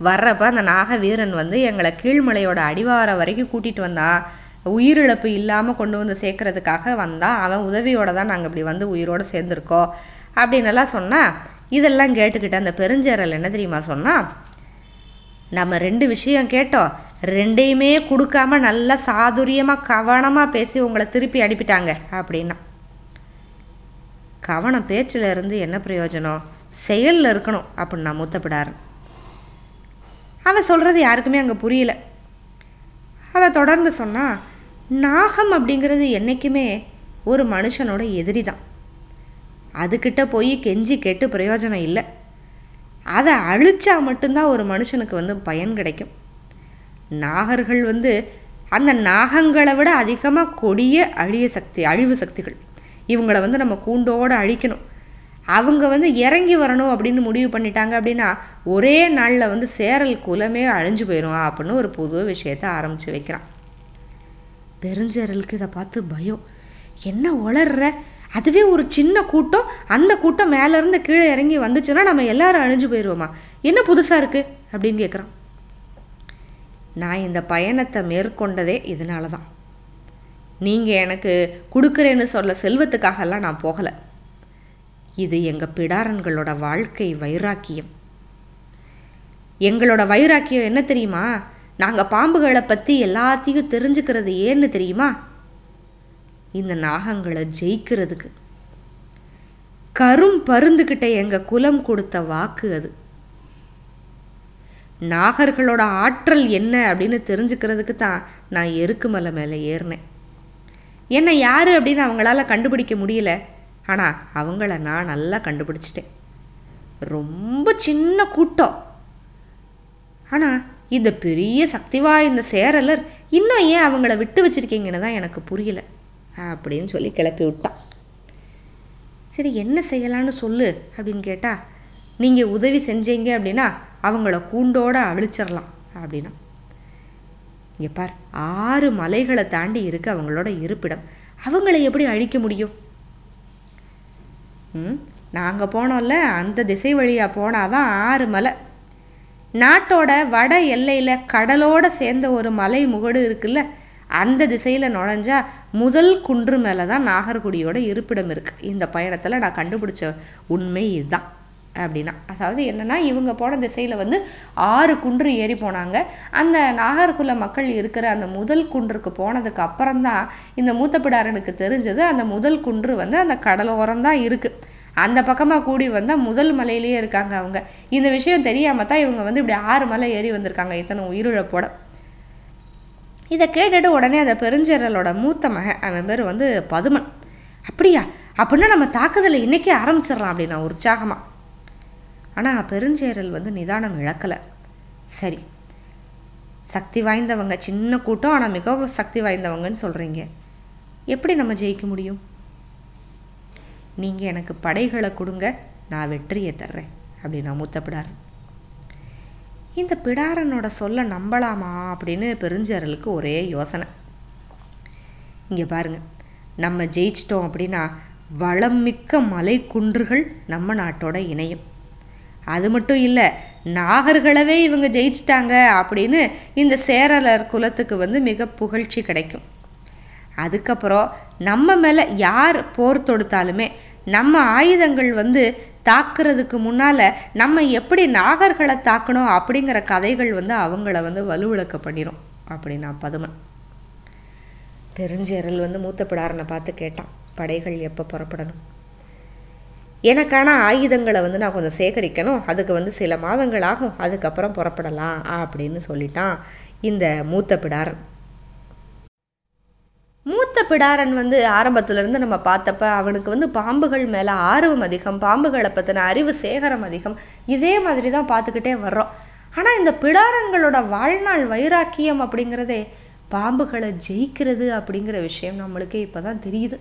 [SPEAKER 1] வர்றப்ப அந்த நாக வீரன் வந்து எங்களை கீழ்மலையோட அடிவாரம் வரைக்கும் கூட்டிகிட்டு வந்தான் உயிரிழப்பு இல்லாமல் கொண்டு வந்து சேர்க்கறதுக்காக வந்தான் அவன் உதவியோடு தான் நாங்கள் இப்படி வந்து உயிரோடு சேர்ந்துருக்கோம் அப்படின்னெல்லாம் சொன்னால் இதெல்லாம் கேட்டுக்கிட்டு அந்த பெருஞ்சேரல் என்ன தெரியுமா சொன்னால் நம்ம ரெண்டு விஷயம் கேட்டோம். ரெண்டையுமே கொடுக்காம நல்லா சாதுரியமாக கவனமாக பேசி உங்களை திருப்பி அனுப்பிட்டாங்க அப்படின்னா. கவனம் பேச்சில் இருந்து என்ன பிரயோஜனம்? செயலில் இருக்கணும் அப்படின்னு நான் மூத்தப்பிடாரன் அவன் சொல்கிறது யாருக்குமே அங்கே புரியல. அவன் தொடர்ந்து சொன்னால் நாகம் அப்படிங்கிறது என்றைக்குமே ஒரு மனுஷனோட எதிரி தான் அதுக்கிட்ட போய் கெஞ்சி கேட்டு பிரயோஜனம் இல்லை. அதை அழிச்சா மட்டும்தான் ஒரு மனுஷனுக்கு வந்து பயன் கிடைக்கும். நாகர்கள் வந்து அந்த நாகங்களை விட அதிகமாக கொடிய அழிய சக்தி அழிவு சக்திகள். இவங்களை வந்து நம்ம கூண்டோடு அழிக்கணும். அவங்க வந்து இறங்கி வரணும் அப்படின்னு முடிவு பண்ணிட்டாங்க அப்படின்னா ஒரே நாளில் வந்து சேரல் குலமே அழிஞ்சு போயிடும் அப்படின்னு ஒரு புது விஷயத்த ஆரம்பித்து வைக்கிறான். பெருஞ்சேரலுக்கு இதை பார்த்து பயம். என்ன உளர்ற? அதுவே ஒரு சின்ன கூட்டம் அந்த கூட்டம் மேலேருந்து கீழே இறங்கி வந்துச்சுன்னா நம்ம எல்லாரும் அழிஞ்சு போயிடுவோமா என்ன புதுசாக இருக்குது அப்படின்னு கேட்குறான் நான் இந்த பயணத்தை மேற்கொண்டதே இதனால தான் நீங்கள் எனக்கு கொடுக்குறேன்னு சொல்ல செல்வத்துக்காகலாம் நான் போகலை. இது எங்கள் பிடாரன்களோட வாழ்க்கை வைராக்கியம். எங்களோட வைராக்கியம் என்ன தெரியுமா? நாங்கள் பாம்புகளை பற்றி எல்லாத்தையும் தெரிஞ்சுக்கிறது ஏன்னு தெரியுமா? இந்த நாகங்களை ஜெயிக்கிறதுக்கு. கரும் பருந்துக்கிட்ட எங்கள் குலம் கொடுத்த வாக்கு அது. நாகர்களோட ஆற்றல் என்ன அப்படின்னு தெரிஞ்சுக்கிறதுக்கு தான் நான் எருக்கு மலை மேலே ஏறினேன். என்ன யார் அப்படின்னு அவங்களால கண்டுபிடிக்க முடியல. ஆனால் அவங்கள நான் நல்லா கண்டுபிடிச்சிட்டேன். ரொம்ப சின்ன கூட்டம். ஆனால் இந்த பெரிய சக்தி இந்த சேரலர் இன்னும் ஏன் அவங்கள விட்டு வச்சுருக்கீங்கன்னு தான் எனக்கு புரியலை. அப்படின்னு சொல்லி கிளப்பி விட்டான். சரி என்ன செய்யலான்னு சொல்லு அப்படின்னு கேட்டால் நீங்கள் உதவி செஞ்சீங்க அப்படின்னா அவங்கள கூண்டோட அழிச்சிடலாம் அப்படின்னா. இங்கே பார் ஆறு மலைகளை தாண்டி இருக்கு அவங்களோட இருப்பிடம். அவங்கள எப்படி அழிக்க முடியும்? ம் நாங்கள் போனோம்ல அந்த திசை வழியாக போனால் தான் ஆறு மலை. நாட்டோட வட எல்லையில் கடலோடு சேர்ந்த ஒரு மலை முகடு இருக்குல்ல அந்த திசையில் நுழைஞ்சா முதல் குன்று மேலே தான் நாகர்குடியோட இருப்பிடம் இருக்குது இந்த பயணத்தில் நான் கண்டுபிடிச்ச உண்மை இதுதான். அப்படின்னா அதாவது என்னென்னா இவங்க போன திசையில் வந்து ஆறு குன்று ஏறி போனாங்க. அந்த நாகர்குல மக்கள் இருக்கிற அந்த முதல் குன்றுக்கு போனதுக்கு அப்புறம்தான் இந்த மூத்தப்பிடாரனுக்கு தெரிஞ்சது அந்த முதல் குன்று வந்து அந்த கடலோரம் தான் இருக்குது அந்த பக்கமாக கூடி வந்தால் முதல் மலையிலேயே இருக்காங்க அவங்க. இந்த விஷயம் தெரியாமல் தான் இவங்க வந்து இப்படி ஆறு மலை ஏறி வந்திருக்காங்க இத்தனை உயிரிழப்போட. இதை கேட்டுட்டு உடனே அந்த பெருஞ்சேரலோட மூத்த மகன் அவன் பேர் வந்து பதுமன். அப்படியா? அப்படின்னா நம்ம தாக்குதலை இன்றைக்கே ஆரம்பிச்சிடலாம் அப்படின்னா உற்சாகமாக ஆனால் பெருஞ்சேரல் வந்து நிதானம் இழக்கலை. சரி சக்தி வாய்ந்தவங்க சின்ன கூட்டம் ஆனால் மிகவும் சக்தி வாய்ந்தவங்கன்னு சொல்கிறீங்க எப்படி நம்ம ஜெயிக்க முடியும்? நீங்கள் எனக்கு படைகளை கொடுங்க நான் வெற்றியை தர்றேன் அப்படின்னு மூத்தப்படாரு. இந்த பிடாரனோட சொல்ல நம்பலாமா அப்படின்னு பெருஞ்சேரலுக்கு ஒரே யோசனை. இங்கே பாருங்கள் நம்ம ஜெயிச்சிட்டோம் அப்படின்னா வளம் மிக்க மலை குன்றுகள் நம்ம நாட்டோட இணையும். அது மட்டும் இல்லை நாகர்களவே இவங்க ஜெயிச்சிட்டாங்க அப்படின்னு இந்த சேரலர் குலத்துக்கு வந்து மிக புகழ்ச்சி கிடைக்கும். அதுக்கப்புறம் நம்ம மேலே யார் போர் தொடுத்தாலுமே நம்ம ஆயுதங்கள் வந்து தாக்குறதுக்கு முன்னால் நம்ம எப்படி நாகர்களை தாக்கணும் அப்படிங்கிற கதைகள் வந்து அவங்கள வந்து வலுவிளக்க பண்ணிடும் அப்படின்னா பதுமன். பெருஞ்சேரல் வந்து மூத்த பிடாரனை பார்த்து கேட்டான் படைகள் எப்போ புறப்படணும்? எனக்கான ஆயுதங்களை வந்து நான் கொஞ்சம் சேகரிக்கணும் அதுக்கு வந்து சில மாதங்கள் ஆகும் அதுக்கப்புறம் புறப்படலாம் அப்படின்னு சொல்லிட்டான் இந்த மூத்த பிடாரன் மூத்த பிடாரன் வந்து ஆரம்பத்துலேருந்து நம்ம பார்த்தப்ப அவனுக்கு வந்து பாம்புகள் மேலே ஆர்வம் அதிகம் பாம்புகளை பற்றின அறிவு சேகரம் அதிகம். இதே மாதிரி தான் பார்த்துக்கிட்டே வர்றோம். ஆனால் இந்த பிடாரன்களோட வாழ்நாள் வைராக்கியம் அப்படிங்கிறதே பாம்புகளை ஜெயிக்கிறது அப்படிங்கிற விஷயம் நம்மளுக்கே இப்போ தான் தெரியுது.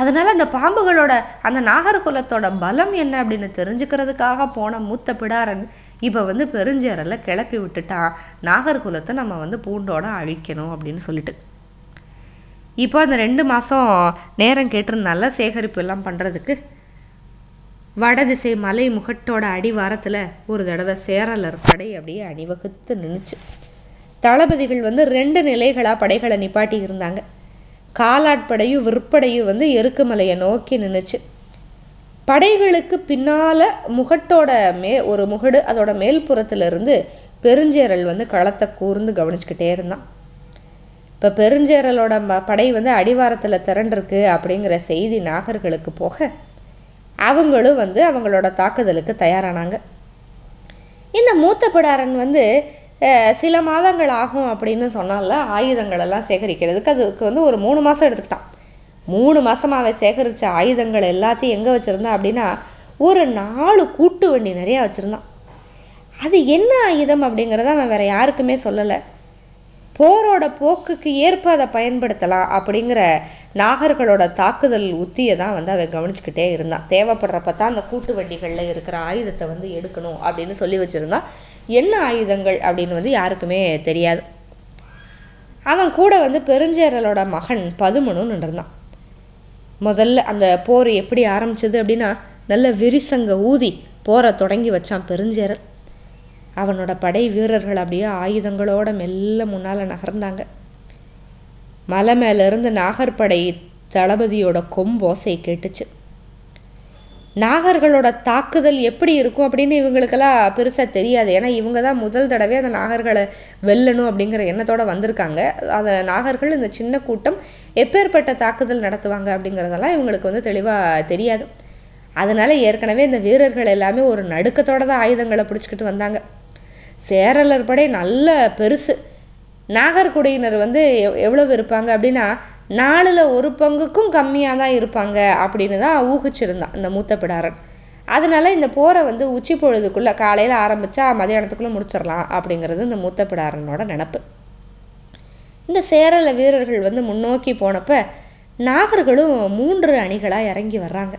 [SPEAKER 1] அதனால் அந்த பாம்புகளோட அந்த நாகர்குலத்தோட பலம் என்ன அப்படின்னு தெரிஞ்சுக்கிறதுக்காக போன மூத்த பிடாரன் இப்போ வந்து பெருஞ்சேரலை கிளப்பி விட்டுட்டான். நாகர்குலத்தை நம்ம வந்து பூண்டோட அழிக்கணும் அப்படின்னு சொல்லிட்டு. இப்போ அந்த ரெண்டு மாதம் நேரம் கேட்டிருந்தால சேகரிப்பு எல்லாம் பண்ணுறதுக்கு வடதிசை மலை முகட்டோட அடிவாரத்தில் ஒரு தடவை சேரலர் படை அப்படியே அணிவகுத்து நின்றுச்சு தளபதிகள் வந்து ரெண்டு நிலைகளாக படைகளை நிப்பாட்டி இருந்தாங்க. காலாட்படையும் விற்படையும் வந்து எருக்குமலையை நோக்கி நின்றுச்சு படைகளுக்கு பின்னால் முகட்டோட மே ஒரு முகடு அதோட மேல்புறத்துலேருந்து பெருஞ்சேரல் வந்து களத்தை கூர்ந்து கவனிச்சுக்கிட்டே இருந்தான். இப்போ பெருஞ்சேரலோட ம படை வந்து அடிவாரத்தில் திரண்டிருக்கு அப்படிங்கிற செய்தி நாகர்களுக்கு போக அவங்களும் வந்து அவங்களோட தாக்குதலுக்கு தயாரானாங்க. இந்த மூத்த பிடாரன் வந்து சில மாதங்கள் ஆகும் அப்படின்னு சொன்னால ஆயுதங்களெல்லாம் சேகரிக்கிறதுக்கு அதுக்கு வந்து ஒரு மூணு மாதம் எடுத்துக்கிட்டான். மூணு மாதமாகவே சேகரித்த ஆயுதங்கள் எல்லாத்தையும் எங்கே வச்சுருந்தான் அப்படின்னா ஒரு நாலு கூட்டு வண்டி நிறையா வச்சுருந்தான். அது என்ன ஆயுதம் அப்படிங்கிறத அவன் வேறு யாருக்குமே சொல்லலை. போரோட போக்குக்கு ஏற்ப அதை பயன்படுத்தலாம் அப்படிங்கிற நாகர்களோட தாக்குதல் உத்தியை தான் வந்து அவன் கவனிச்சுக்கிட்டே இருந்தான் தேவைப்படுறப்ப தான் அந்த கூட்டு வண்டிகளில் இருக்கிற ஆயுதத்தை வந்து எடுக்கணும் அப்படின்னு சொல்லி வச்சுருந்தான் என்ன ஆயுதங்கள் அப்படின்னு வந்து யாருக்குமே தெரியாது. அவன் கூட வந்து பெருஞ்சேரலோட மகன் பதுமனும் இருந்தான் முதல்ல அந்த போர் எப்படி ஆரம்பிச்சது அப்படின்னா நல்ல விரிசங்க ஊதி போரை தொடங்கி வச்சான் பெருஞ்சேரல். அவனோட படை வீரர்கள் அப்படியே ஆயுதங்களோட மெல்ல முன்னால் நகர்ந்தாங்க. மலை மேலேருந்து நாகர்படை தளபதியோட கொம்போசை கேட்டுச்சு. நாகர்களோட தாக்குதல் எப்படி இருக்கும் அப்படின்னு இவங்களுக்கெல்லாம் பெருசாக தெரியாது. ஏன்னா இவங்க தான் முதல் தடவை அந்த நாகர்களை வெல்லணும் அப்படிங்கிற எண்ணத்தோடு வந்திருக்காங்க. அந்த நாகர்கள் இந்த சின்ன கூட்டம் எப்பேற்பட்ட தாக்குதல் நடத்துவாங்க அப்படிங்கிறதெல்லாம் இவங்களுக்கு வந்து தெளிவாக தெரியாது. அதனால் ஏற்கனவே இந்த வீரர்கள் எல்லாமே ஒரு நடுக்கத்தோடு தான் ஆயுதங்களை பிடிச்சிக்கிட்டு வந்தாங்க. சேரலர் படை நல்ல பெருசு. நாகர்குடியினர் வந்து எவ் எவ்வளவு இருப்பாங்க அப்படின்னா நாலில் ஒரு பங்குக்கும் கம்மியாக தான் இருப்பாங்க அப்படின்னு தான் ஊகிச்சிருந்தான் இந்த மூத்த பிடாரன். அதனால் இந்த போரை வந்து உச்சி பொழுதுக்குள்ளே காலையில் ஆரம்பித்தா மதியானத்துக்குள்ளே முடிச்சிடலாம் அப்படிங்கிறது இந்த மூத்த பிடாரனோட நினப்பு. இந்த சேரல வீரர்கள் வந்து முன்னோக்கி போனப்போ நாகர்களும் மூன்று அணிகளாக இறங்கி வர்றாங்க.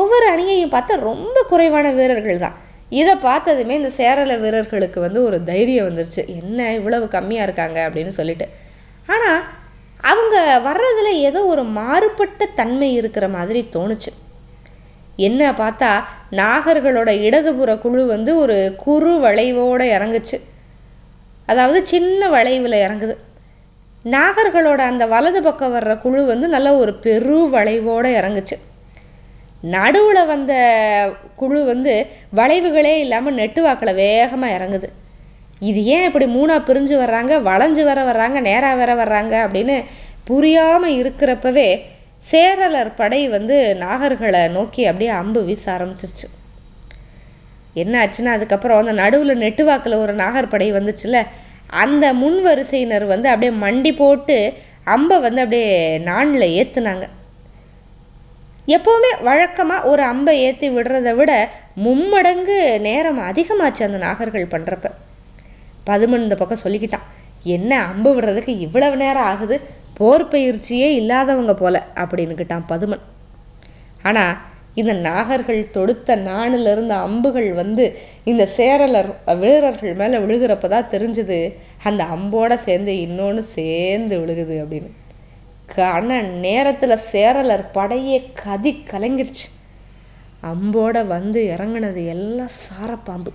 [SPEAKER 1] ஒவ்வொரு அணியையும் பார்த்தா ரொம்ப குறைவான வீரர்கள் தான். இதை பார்த்ததுமே இந்த சேரல வீரர்களுக்கு வந்து ஒரு தைரியம் வந்துருச்சு. என்ன இவ்வளவு கம்மியாக இருக்காங்க அப்படின்னு சொல்லிட்டு. ஆனால் அவங்க வர்றதில் ஏதோ ஒரு மாறுபட்ட தன்மை இருக்கிற மாதிரி தோணுச்சு. என்ன பார்த்தா நாகர்களோட இடதுபுற குழு வந்து ஒரு குறு வளைவோடு இறங்குச்சு. அதாவது சின்ன வளைவில் இறங்குது. நாகர்களோட அந்த வலது பக்கம் வர்ற குழு வந்து நல்ல ஒரு பெரு வளைவோடு இறங்குச்சு. நடுவில் வந்த குழு வந்து வளைவுகளே இல்லாமல் நெட்டுவாக்கில் வேகமாக இறங்குது. இது ஏன் இப்படி மூணாக பிரிஞ்சு வர்றாங்க வளைஞ்சு வர வர்றாங்க நேராக வர வர்றாங்க அப்படின்னு புரியாமல் இருக்கிறப்பவே சேரலர் படை வந்து நாகர்களை நோக்கி அப்படியே அம்பு வீச ஆரம்பிச்சிருச்சு. என்ன ஆச்சுன்னா அதுக்கப்புறம் அந்த நடுவில் நெட்டுவாக்கில் ஒரு நாகர்படை வந்துச்சுல அந்த முன் வரிசையினர் வந்து அப்படியே மண்டி போட்டு அம்பை வந்து அப்படியே நாணில் ஏற்றுனாங்க எப்போவுமே வழக்கமாக ஒரு அம்பை ஏற்றி விடுறத விட மும்மடங்கு நேரம் அதிகமாச்சு அந்த நாகர்கள் பண்ணுறப்ப பதுமன் இந்த பக்கம் சொல்லிக்கிட்டான் என்ன அம்பு விடுறதுக்கு இவ்வளவு நேரம் ஆகுது? போர் பயிற்சியே இல்லாதவங்க போல அப்படின்னுக்கிட்டான் பதுமன். ஆனால் இந்த நாகர்கள் தொடுத்த நாணிலிருந்து அம்புகள் வந்து இந்த சேரலர் வீரர்கள் மேலே விழுகிறப்ப தான் தெரிஞ்சுது அந்த அம்போடு சேர்ந்து இன்னொன்று சேர்ந்து விழுகுது அப்படின்னு. கன நேரத்தில் சேரலர் படையே கதி கலங்கிருச்சு. அம்போட வந்து இறங்கினது எல்லாம் சாரப்பாம்பு.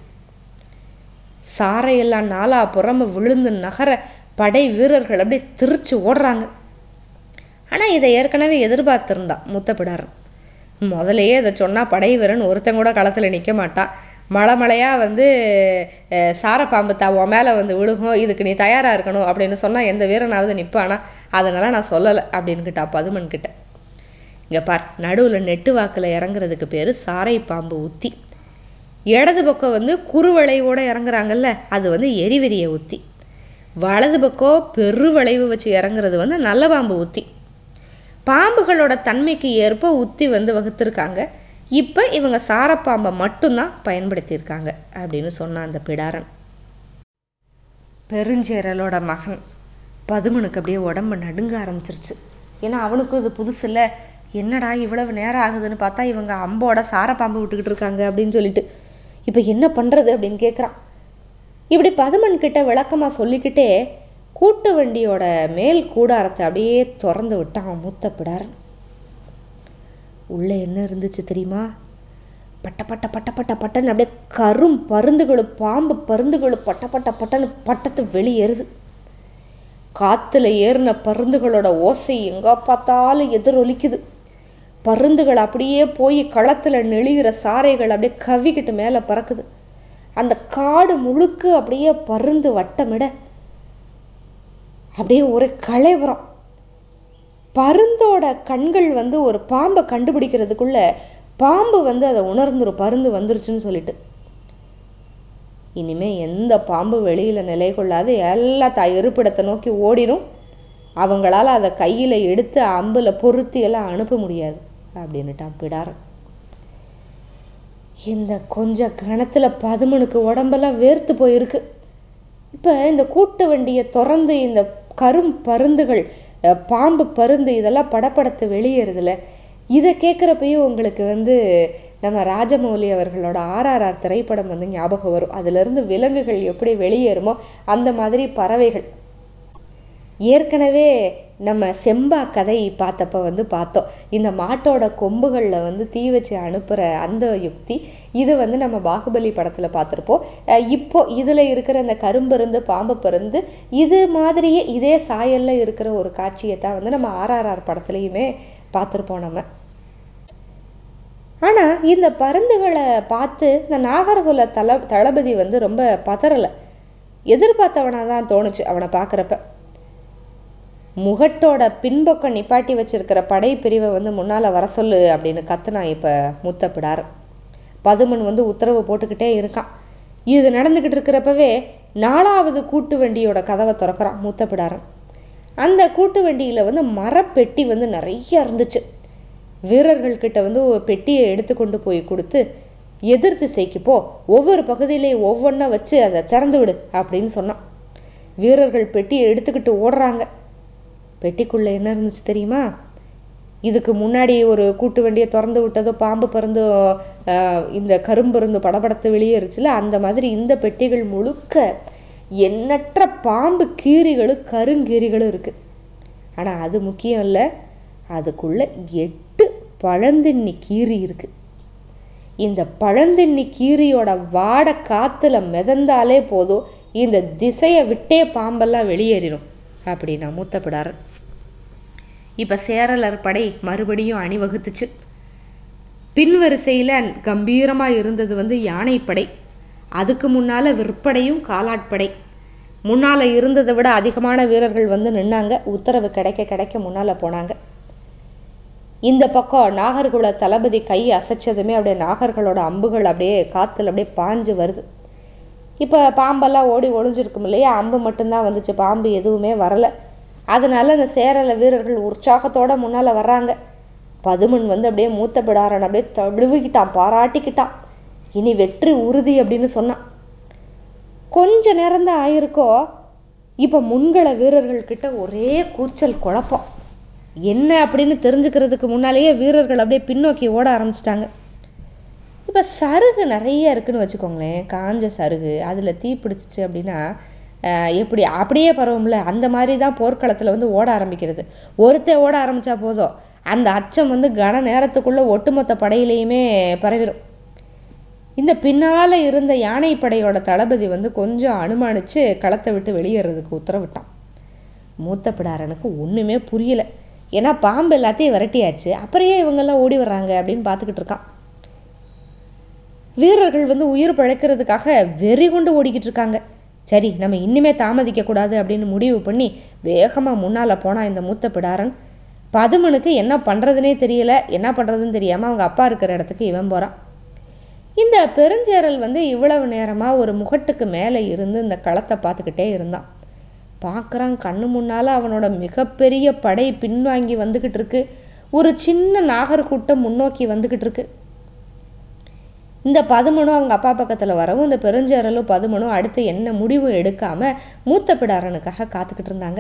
[SPEAKER 1] சாரையெல்லாம் நாலா புறம விழுந்து நகர படை வீரர்கள் அப்படியே திருச்சு ஓடுறாங்க. ஆனால் இதை ஏற்கனவே எதிர்பார்த்துருந்தான் மூத்த பிடாரன். முதலையே இதை சொன்னால் படை வீரன் ஒருத்தன் கூட களத்தில் நிற்க மாட்டான் மழை மழையாக வந்து சாரப்பாம்பு தா உன் மேலே வந்து விழுகும் இதுக்கு நீ தயாராக இருக்கணும் அப்படின்னு சொன்னால் எந்த வீரனாவது நிற்பானா அதனால் நான் சொல்லலை அப்படின்னுக்கிட்டா பதுமன் கிட்ட. இங்கே பார் நடுவில் நெட்டு வாக்கில் இறங்குறதுக்கு பேர் சாரை பாம்பு உத்தி. இடது பக்கம் வந்து குறுவளைவோடு இறங்குறாங்கல்ல அது வந்து எரிவெறிய உத்தி. வலது பக்கம் பெருவளைவு வச்சு இறங்குறது வந்து நல்ல பாம்பு உத்தி. பாம்புகளோட தன்மைக்கு ஏற்ப உத்தி வந்து வகுத்துருக்காங்க. இப்போ இவங்க சாரப்பாம்பை மட்டும்தான் பயன்படுத்தியிருக்காங்க அப்படின்னு சொன்னான் அந்த பிடாரன். பெருஞ்சேரலோட மகன் பதுமனுக்கு அப்படியே உடம்பு நடுங்க ஆரம்பிச்சிருச்சு. ஏன்னா அவனுக்கும் இது புதுசு இல்லை என்னடா இவ்வளவு நேரம் ஆகுதுன்னு பார்த்தா இவங்க அம்போட சாரப்பாம்பு விட்டுக்கிட்டு இருக்காங்க அப்படின்னு சொல்லிட்டு. இப்போ என்ன பண்ணுறது அப்படின்னு கேட்குறான் இப்படி பதுமன் கிட்ட விளக்கமாக சொல்லிக்கிட்டே கூட்டு வண்டியோட மேல் கூடாரத்தை அப்படியே திறந்து விட்டான் மூத்த பிடாரன். உள்ளே என்ன இருந்துச்சு தெரியுமா? பட்ட பட்ட பட்ட பட்ட பட்டன்னு அப்படியே கரும் பருந்துகளும் பாம்பு பருந்துகளும் பட்ட பட்ட பட்டன்னு பட்டத்து வெளியேறுது காற்றுல ஏறின பருந்துகளோட ஓசை எங்கே பார்த்தாலும் எதிரொலிக்குது. பருந்துகள் அப்படியே போய் களத்தில் நெளிகிற சாரைகள் அப்படியே கவிக்கிட்டு மேலே பறக்குது. அந்த காடு முழுக்க அப்படியே பருந்து வட்டமிட அப்படியே ஒரு களைவரம் பருந்தோட கண்கள் வந்து ஒரு பாம்பை கண்டுபிடிக்கிறதுக்குள்ள பாம்பு வந்து அதை உணர்ந்துரும் பருந்து வந்துருச்சுன்னு சொல்லிட்டு. இனிமே எந்த பாம்பு வெளியில் நிலை கொள்ளாது எல்லா இருப்பிடத்தை நோக்கி ஓடிடும் அவங்களால அதை கையில் எடுத்து அம்பில் பொருத்தி எல்லாம் அனுப்ப முடியாது அப்படின்னுட்டான் பிடாரன். இந்த கொஞ்ச கணத்தில் பதுமனுக்கு உடம்பெல்லாம் வேர்த்து போயிருக்கு. இப்போ இந்த கூட்டு வண்டியை திறந்து இந்த கரும் பருந்துகள் பாம்பு பருந்து இதெல்லாம் படப்படத்து வெளியேறுதுல. இதை கேட்குறப்பையும் உங்களுக்கு வந்து நம்ம ராஜமௌலி அவர்களோட ஆர்ஆர்ஆர் திரைப்படம் வந்து ஞாபகம் வரும். அதிலிருந்து விலங்குகள் எப்படி வெளியேறுமோ அந்த மாதிரி பறவைகள். ஏற்கனவே நம்ம செம்பா கதை பார்த்தப்ப வந்து பார்த்தோம். இந்த மாட்டோட கொம்புகளில் வந்து தீ வச்சு அனுப்புகிற அந்த யுக்தி இது வந்து நம்ம பாகுபலி படத்தில் பார்த்துருப்போம். இப்போ இதில் இருக்கிற இந்த கரும்பருந்து பாம்பு பருந்து இது மாதிரியே இதே சாயலில் இருக்கிற ஒரு காட்சியை தான் வந்து நம்ம ஆர்ஆர்ஆர் படத்துலையுமே பார்த்துருப்போம் நம்ம. ஆனால் இந்த பருந்துகளை பார்த்து இந்த நாகர்குல தள தளபதி வந்து ரொம்ப பதறலை. எதிர்பார்த்தவனாக தான் தோணுச்சு அவனை பார்க்குறப்ப. முகட்டோட பின்பக்கம் நிப்பாட்டி வச்சிருக்கிற படை பிரிவை வந்து முன்னால் வர சொல்லு அப்படின்னு கத்துனா இப்போ முத்தப்பிடார். பதுமன் வந்து உத்தரவு போட்டுக்கிட்டே இருக்கான். இது நடந்துக்கிட்டு இருக்கிறப்பவே நாலாவது கூட்டு வண்டியோட கதவை திறக்கிறான் மூத்தப்பிடாரன் அந்த கூட்டு வண்டியில் வந்து மரப்பெட்டி வந்து நிறைய இருந்துச்சு. வீரர்கள்கிட்ட வந்து பெட்டியை எடுத்து கொண்டு போய் கொடுத்து எதிர் திசைக்கு போ. ஒவ்வொரு பகுதியிலையும் ஒவ்வொன்றா வச்சு அதை திறந்து விடு அப்படின்னு சொன்னான். வீரர்கள் பெட்டியை எடுத்துக்கிட்டு ஓடுறாங்க. பெட்டிக்குள்ளே என்ன இருந்துச்சு தெரியுமா? இதுக்கு முன்னாடி ஒரு கூட்டு வண்டியை திறந்து விட்டதோ பாம்பு பறந்து இந்த கரும்பருந்து படபடத்து வெளியேறுச்சுல அந்த மாதிரி இந்த பெட்டிகள் முழுக்க எண்ணற்ற பாம்பு கீரிகளும் கருங்கீரிகளும் இருக்குது ஆனால் அது முக்கியம் இல்லை. அதுக்குள்ளே எட்டு பழந்தின்னி கீரி இருக்குது இந்த பழந்தின்னி கீரியோட வாடை காற்றுல மிதந்தாலே போதும். இந்த திசையை விட்டே பாம்பெல்லாம் வெளியேறிடும் அப்படின்னா மூத்தப்பிடாரன். இப்போ சேரலர் படை மறுபடியும் அணிவகுத்துச்சு. பின்வரிசையில் கம்பீரமாக இருந்தது வந்து யானைப்படை. அதுக்கு முன்னால் விற்படையும் காலாட்படை. முன்னால் இருந்ததை விட அதிகமான வீரர்கள் வந்து நின்னாங்க. உத்தரவு கிடைக்க கிடைக்க முன்னால் போனாங்க. இந்த பக்கம் நாகர்குல தளபதி கை அசைச்சதுமே அப்படியே நாகர்களோட அம்புகள் அப்படியே காற்றுல அப்படியே பாஞ்சு வருது. இப்போ பாம்பெல்லாம் ஓடி ஒளிஞ்சிருக்கும் இல்லையா? அம்பு மட்டும்தான் வந்துச்சு. பாம்பு எதுவுமே வரலை. அதனால் அந்த சேரல வீரர்கள் உற்சாகத்தோடு முன்னால் வர்றாங்க. பதுமன் வந்து அப்படியே மூத்த பிடாரன் அப்படியே தழுவிக்கிட்டான் பாராட்டிக்கிட்டான். இனி வெற்றி உறுதி அப்படின்னு சொன்னான். கொஞ்ச நேரம்தான் ஆயிருக்கோ இப்போ முன்கள வீரர்கள்கிட்ட ஒரே கூச்சல் குழப்பம். என்ன அப்படின்னு தெரிஞ்சுக்கிறதுக்கு முன்னாலேயே வீரர்கள் அப்படியே பின்னோக்கி ஓட ஆரம்பிச்சிட்டாங்க. இப்போ சருகு நிறைய இருக்குதுன்னு வச்சுக்கோங்களேன். காஞ்ச சருகு அதில் தீ பிடிச்சிச்சு அப்படின்னா எப்படி அப்படியே பரவும்ல. அந்த மாதிரி தான் போர்க்களத்தில் வந்து ஓட ஆரம்பிக்கிறது. ஒருத்தன் ஓட ஆரம்பித்தா போதும். அந்த அச்சம் வந்து கன நேரத்துக்குள்ளே ஒட்டுமொத்த படையிலையுமே பரவிடும் இந்த பின்னால் இருந்த யானைப்படையோட தளபதி வந்து கொஞ்சம் அனுமானித்து களத்தை விட்டு வெளியேறதுக்கு உத்தரவிட்டான். மூத்த பிடாரனுக்கு ஒன்றுமே புரியலை. ஏன்னா பாம்பு எல்லாத்தையும் விரட்டியாச்சு. அப்புறம் இவங்கெல்லாம் ஓடி வர்றாங்க அப்படின்னு பார்த்துக்கிட்டு இருக்கான். வீரர்கள் வந்து உயிர் பிழைக்கிறதுக்காக வெறி கொண்டு ஓடிக்கிட்டு இருக்காங்க. சரி நம்ம இன்னுமே தாமதிக்க கூடாது அப்படின்னு முடிவு பண்ணி வேகமாக முன்னால் போனான் இந்த மூத்த பிடாரன். பதுமனுக்கு என்ன பண்ணுறதுனே தெரியல. என்ன பண்ணுறதுன்னு தெரியாமல் அவங்க அப்பா இருக்கிற இடத்துக்கு இவன் போகிறான் இந்த பெருஞ்சேரல் வந்து இவ்வளவு நேரமாக ஒரு முகட்டுக்கு மேலே இருந்து இந்த களத்தை பார்த்துக்கிட்டே இருந்தான். பார்க்குறான் கண்ணு முன்னால் அவனோட மிகப்பெரிய படை பின்வாங்கி வந்துக்கிட்டு இருக்கு. ஒரு சின்ன நாகர்கூட்டம் முன்னோக்கி வந்துக்கிட்டு இருக்கு. இந்த பதுமனும் அவங்க அப்பா பக்கத்தில் வரவும் இந்த பெருஞ்சேரலும் பதுமனும் அடுத்து என்ன முடிவும் எடுக்காமல் மூத்த பிடாரனுக்காக காத்துக்கிட்டு இருந்தாங்க.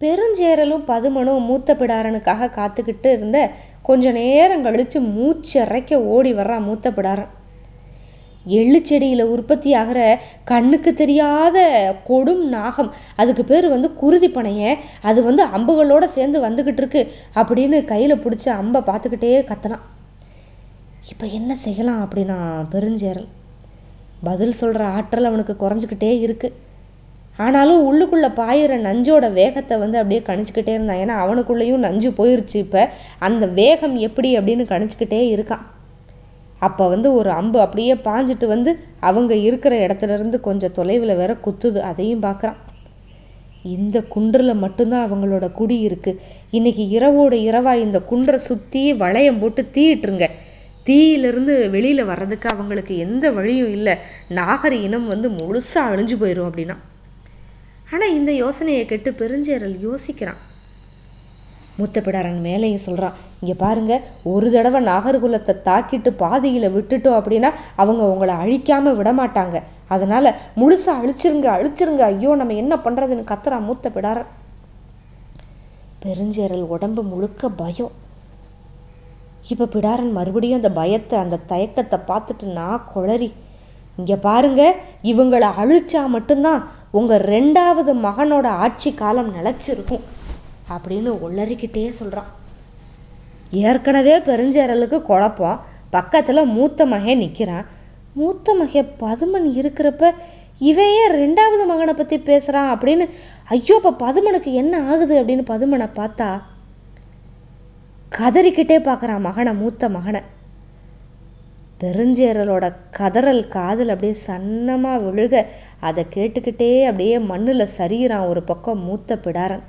[SPEAKER 1] பெருஞ்சேரலும் பதுமனும் மூத்த பிடாரனுக்காக காத்துக்கிட்டு இருந்த கொஞ்ச நேரம் கழித்து மூச்சரைக்க ஓடி வர்றான் மூத்த பிடாரன். எள்ளுச்செடியில் உற்பத்தி ஆகிற கண்ணுக்கு தெரியாத கொடும் நாகம். அதுக்கு பேர் வந்து குருதி பனைய. அது வந்து அம்புகளோடு சேர்ந்து வந்துக்கிட்டு இருக்கு. அப்படின்னு கையில் பிடிச்ச அம்பை பார்த்துக்கிட்டே கத்தனான். இப்போ என்ன செய்யலாம் அப்படின்னா பெருஞ்சேரல் பதில் சொல்கிற ஆற்றல் அவனுக்கு குறைஞ்சிக்கிட்டே இருக்குது ஆனாலும் உள்ளுக்குள்ளே பாயிற நஞ்சோட வேகத்தை வந்து அப்படியே கணிச்சுக்கிட்டே இருந்தான். ஏன்னா அவனுக்குள்ளேயும் நஞ்சு போயிருச்சு இப்போ. அந்த வேகம் எப்படி அப்படின்னு கணிச்சுக்கிட்டே இருக்கான். அப்போ வந்து ஒரு அம்பு அப்படியே பாஞ்சிட்டு வந்து அவங்க இருக்கிற இடத்துல இருந்து கொஞ்சம் தொலைவில் வேற குத்துது. அதையும் பார்க்குறான் இந்த குன்றில் மட்டும்தான் அவங்களோட குடி இருக்குது இன்றைக்கி இரவோட இரவாக இந்த குன்றை சுற்றி வளையம் போட்டு தீட்டுருங்க தீயிலிருந்து வெளியில் வர்றதுக்கு அவங்களுக்கு எந்த வழியும் இல்லை. நாகர இனம் வந்து முழுசாக அழிஞ்சு போயிடும் அப்படின்னா. ஆனால் இந்த யோசனையை கெட்டு பெருஞ்சேரல் யோசிக்கிறான். முத்தப்பிடாரன் மேலேயும் சொல்கிறான் இங்கே பாருங்க ஒரு தடவை நாகர்குலத்தை தாக்கிட்டு பாதியில் விட்டுட்டோம் அப்படின்னா அவங்க உங்களை அழிக்காமல் விடமாட்டாங்க அதனால் முழுசாக அழிச்சிருங்க அழிச்சிருங்க ஐயோ நம்ம என்ன பண்ணுறதுன்னு கத்துறான் மூத்த பிடாரன். பெருஞ்சேரல் உடம்பு முழுக்க பயம். இப்போ பிடாரன் மறுபடியும் அந்த பயத்தை அந்த தயக்கத்தை பார்த்துட்டு நான் குளறி இங்கே பாருங்க இவங்களை அழிச்சா மட்டும்தான் உங்கள் ரெண்டாவது மகனோட ஆட்சி காலம் நிலச்சிருக்கும் அப்படின்னு உளறிக்கிட்டே சொல்கிறான் ஏற்கனவே பெருஞ்சேரலுக்கு குழப்பம். பக்கத்தில் மூத்த மகன் நிற்கிறான் மூத்த மகன் பதுமன் இருக்கிறப்ப இவன் ஏன் ரெண்டாவது மகனை பற்றி பேசுகிறான் அப்படின்னு ஐயோ இப்போ பதுமனுக்கு என்ன ஆகுது? அப்படின்னு பதுமனை பார்த்தா கதறிக்கிட்டே பார்க்குறான் மகனை மூத்த மகனை. பெருஞ்சேரலோட கதறல் காதில் அப்படியே சன்னமாக விழுக அதை கேட்டுக்கிட்டே அப்படியே மண்ணில் சரிகிறான் ஒரு பக்கம் மூத்த பிடாரன்.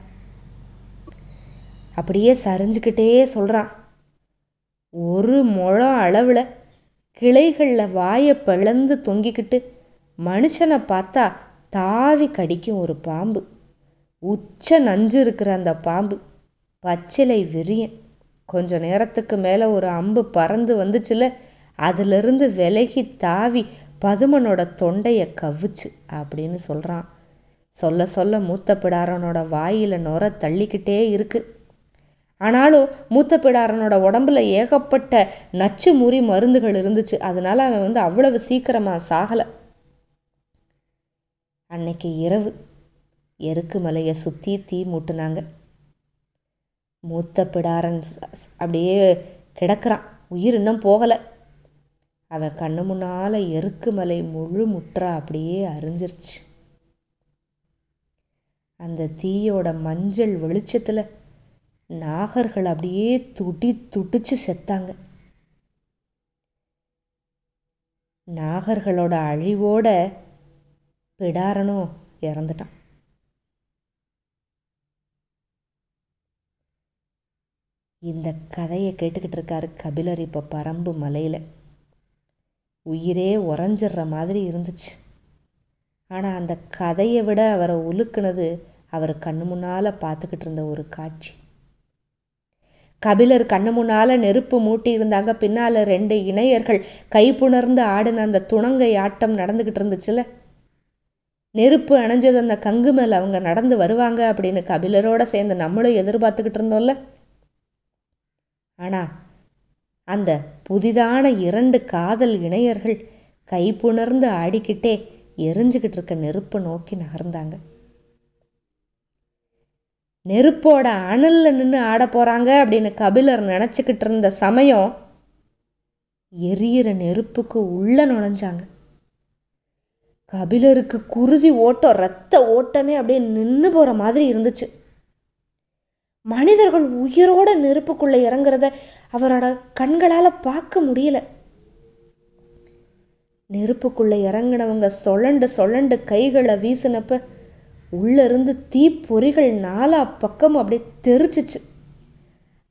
[SPEAKER 1] அப்படியே சரிஞ்சுக்கிட்டே சொல்கிறான் ஒரு முழம் அளவில் கிளைகளில் வாயை பிளந்து தொங்கிக்கிட்டு மனுஷனை பார்த்தா தாவி கடிக்கும் ஒரு பாம்பு. உச்ச நஞ்சு இருக்கிற அந்த பாம்பு பச்சிலை விரியன். கொஞ்ச நேரத்துக்கு மேலே ஒரு அம்பு பறந்து வந்துச்சுல அதிலிருந்து விலகி தாவி பதுமனோட தொண்டையை கவிச்சு அப்படின்னு சொல்கிறான் சொல்ல சொல்ல மூத்த பிடாரனோட வாயில் நுர தள்ளிக்கிட்டே இருக்கு. ஆனாலும் மூத்த பிடாரனோட உடம்புல ஏகப்பட்ட நச்சு முறி மருந்துகள் இருந்துச்சு. அதனால அவன் வந்து அவ்வளவு சீக்கிரமாக சாகலை. அன்னைக்கு இரவு எருக்கு மலையை சுற்றி தீ மூட்டினாங்க. மூத்த பிடாரன் அப்படியே கிடக்கிறான். உயிர் இன்னும் போகலை. அவன் கண்ணு முன்னால் எருக்கு மலை முழு முற்றா அப்படியே அரிஞ்சிருச்சு. அந்த தீயோட மஞ்சள் வெளிச்சத்தில் நாகர்கள் அப்படியே துடி துடிச்சு செத்தாங்க. நாகர்களோட அழிவோட பிடாரனும் இறந்துட்டான். இந்த கதையை கேட்டுக்கிட்டு இருக்காரு கபிலர் இப்போ பரம்பு மலையில். உயிரே உறைஞ்சிடுற மாதிரி இருந்துச்சு. ஆனால் அந்த கதையை விட அவரை உலுக்குனது அவர் கண்ணு முன்னால் பார்த்துக்கிட்டு இருந்த ஒரு காட்சி. கபிலர் கண்ணு முன்னால் நெருப்பு மூட்டி இருந்தாங்க. பின்னால் ரெண்டு இணையர்கள் கைப்புணர்ந்து ஆடின அந்த துணங்கை ஆட்டம் நடந்துக்கிட்டு இருந்துச்சுல. நெருப்பு அணைஞ்சது அந்த கங்கு மேல் அவங்க நடந்து வருவாங்க அப்படின்னு கபிலரோட சேர்ந்து நம்மளும் எதிர்பார்த்துக்கிட்டு இருந்தோம்ல. ஆனால் அந்த புதிதான இரண்டு காதல் இணையர்கள் கைப்புணர்ந்து ஆடிக்கிட்டே எரிஞ்சுக்கிட்டு இருக்க நெருப்பை நோக்கி நகர்ந்தாங்க. நெருப்போட அனலில் நின்று ஆட போகிறாங்க அப்படின்னு கபிலர் நினச்சிக்கிட்டு இருந்த சமயம் எரியிற நெருப்புக்கு உள்ளே நுழைஞ்சாங்க. கபிலருக்கு குருதி ஓட்டம் ரத்த ஓட்டமே அப்படியே நின்று போகிற மாதிரி இருந்துச்சு. மனிதர்கள் உயிரோட நெருப்புக்குள்ளே இறங்குறத அவரோட கண்களால் பார்க்க முடியல. நெருப்புக்குள்ளே இறங்கினவங்க சொலண்டு சொலண்டு கைகளை வீசினப்ப உள்ளிருந்து தீப்பொறிகள் நாலா பக்கம் அப்படியே தெரிச்சிச்சு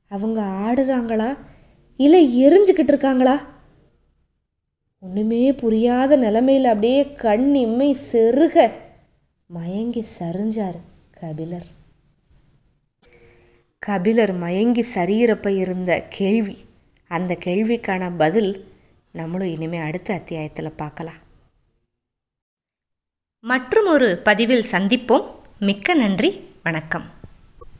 [SPEAKER 1] அவங்க ஆடுறாங்களா? இல்லை எரிஞ்சுக்கிட்டு இருக்காங்களா? ஒன்றுமே புரியாத நிலமையில் அப்படியே கண் இம்மை செருக மயங்கி சரிஞ்சார் கபிலர். கபிலர் மயங்கி சரியிறப்ப இருந்த கேள்வி. அந்த கேள்விக்கான பதில் நம்மளும் இனிமேல் அடுத்த அத்தியாயத்தில் பார்க்கலாம். மற்றும் ஒரு பதிவில் சந்திப்போம். மிக்க நன்றி. வணக்கம்.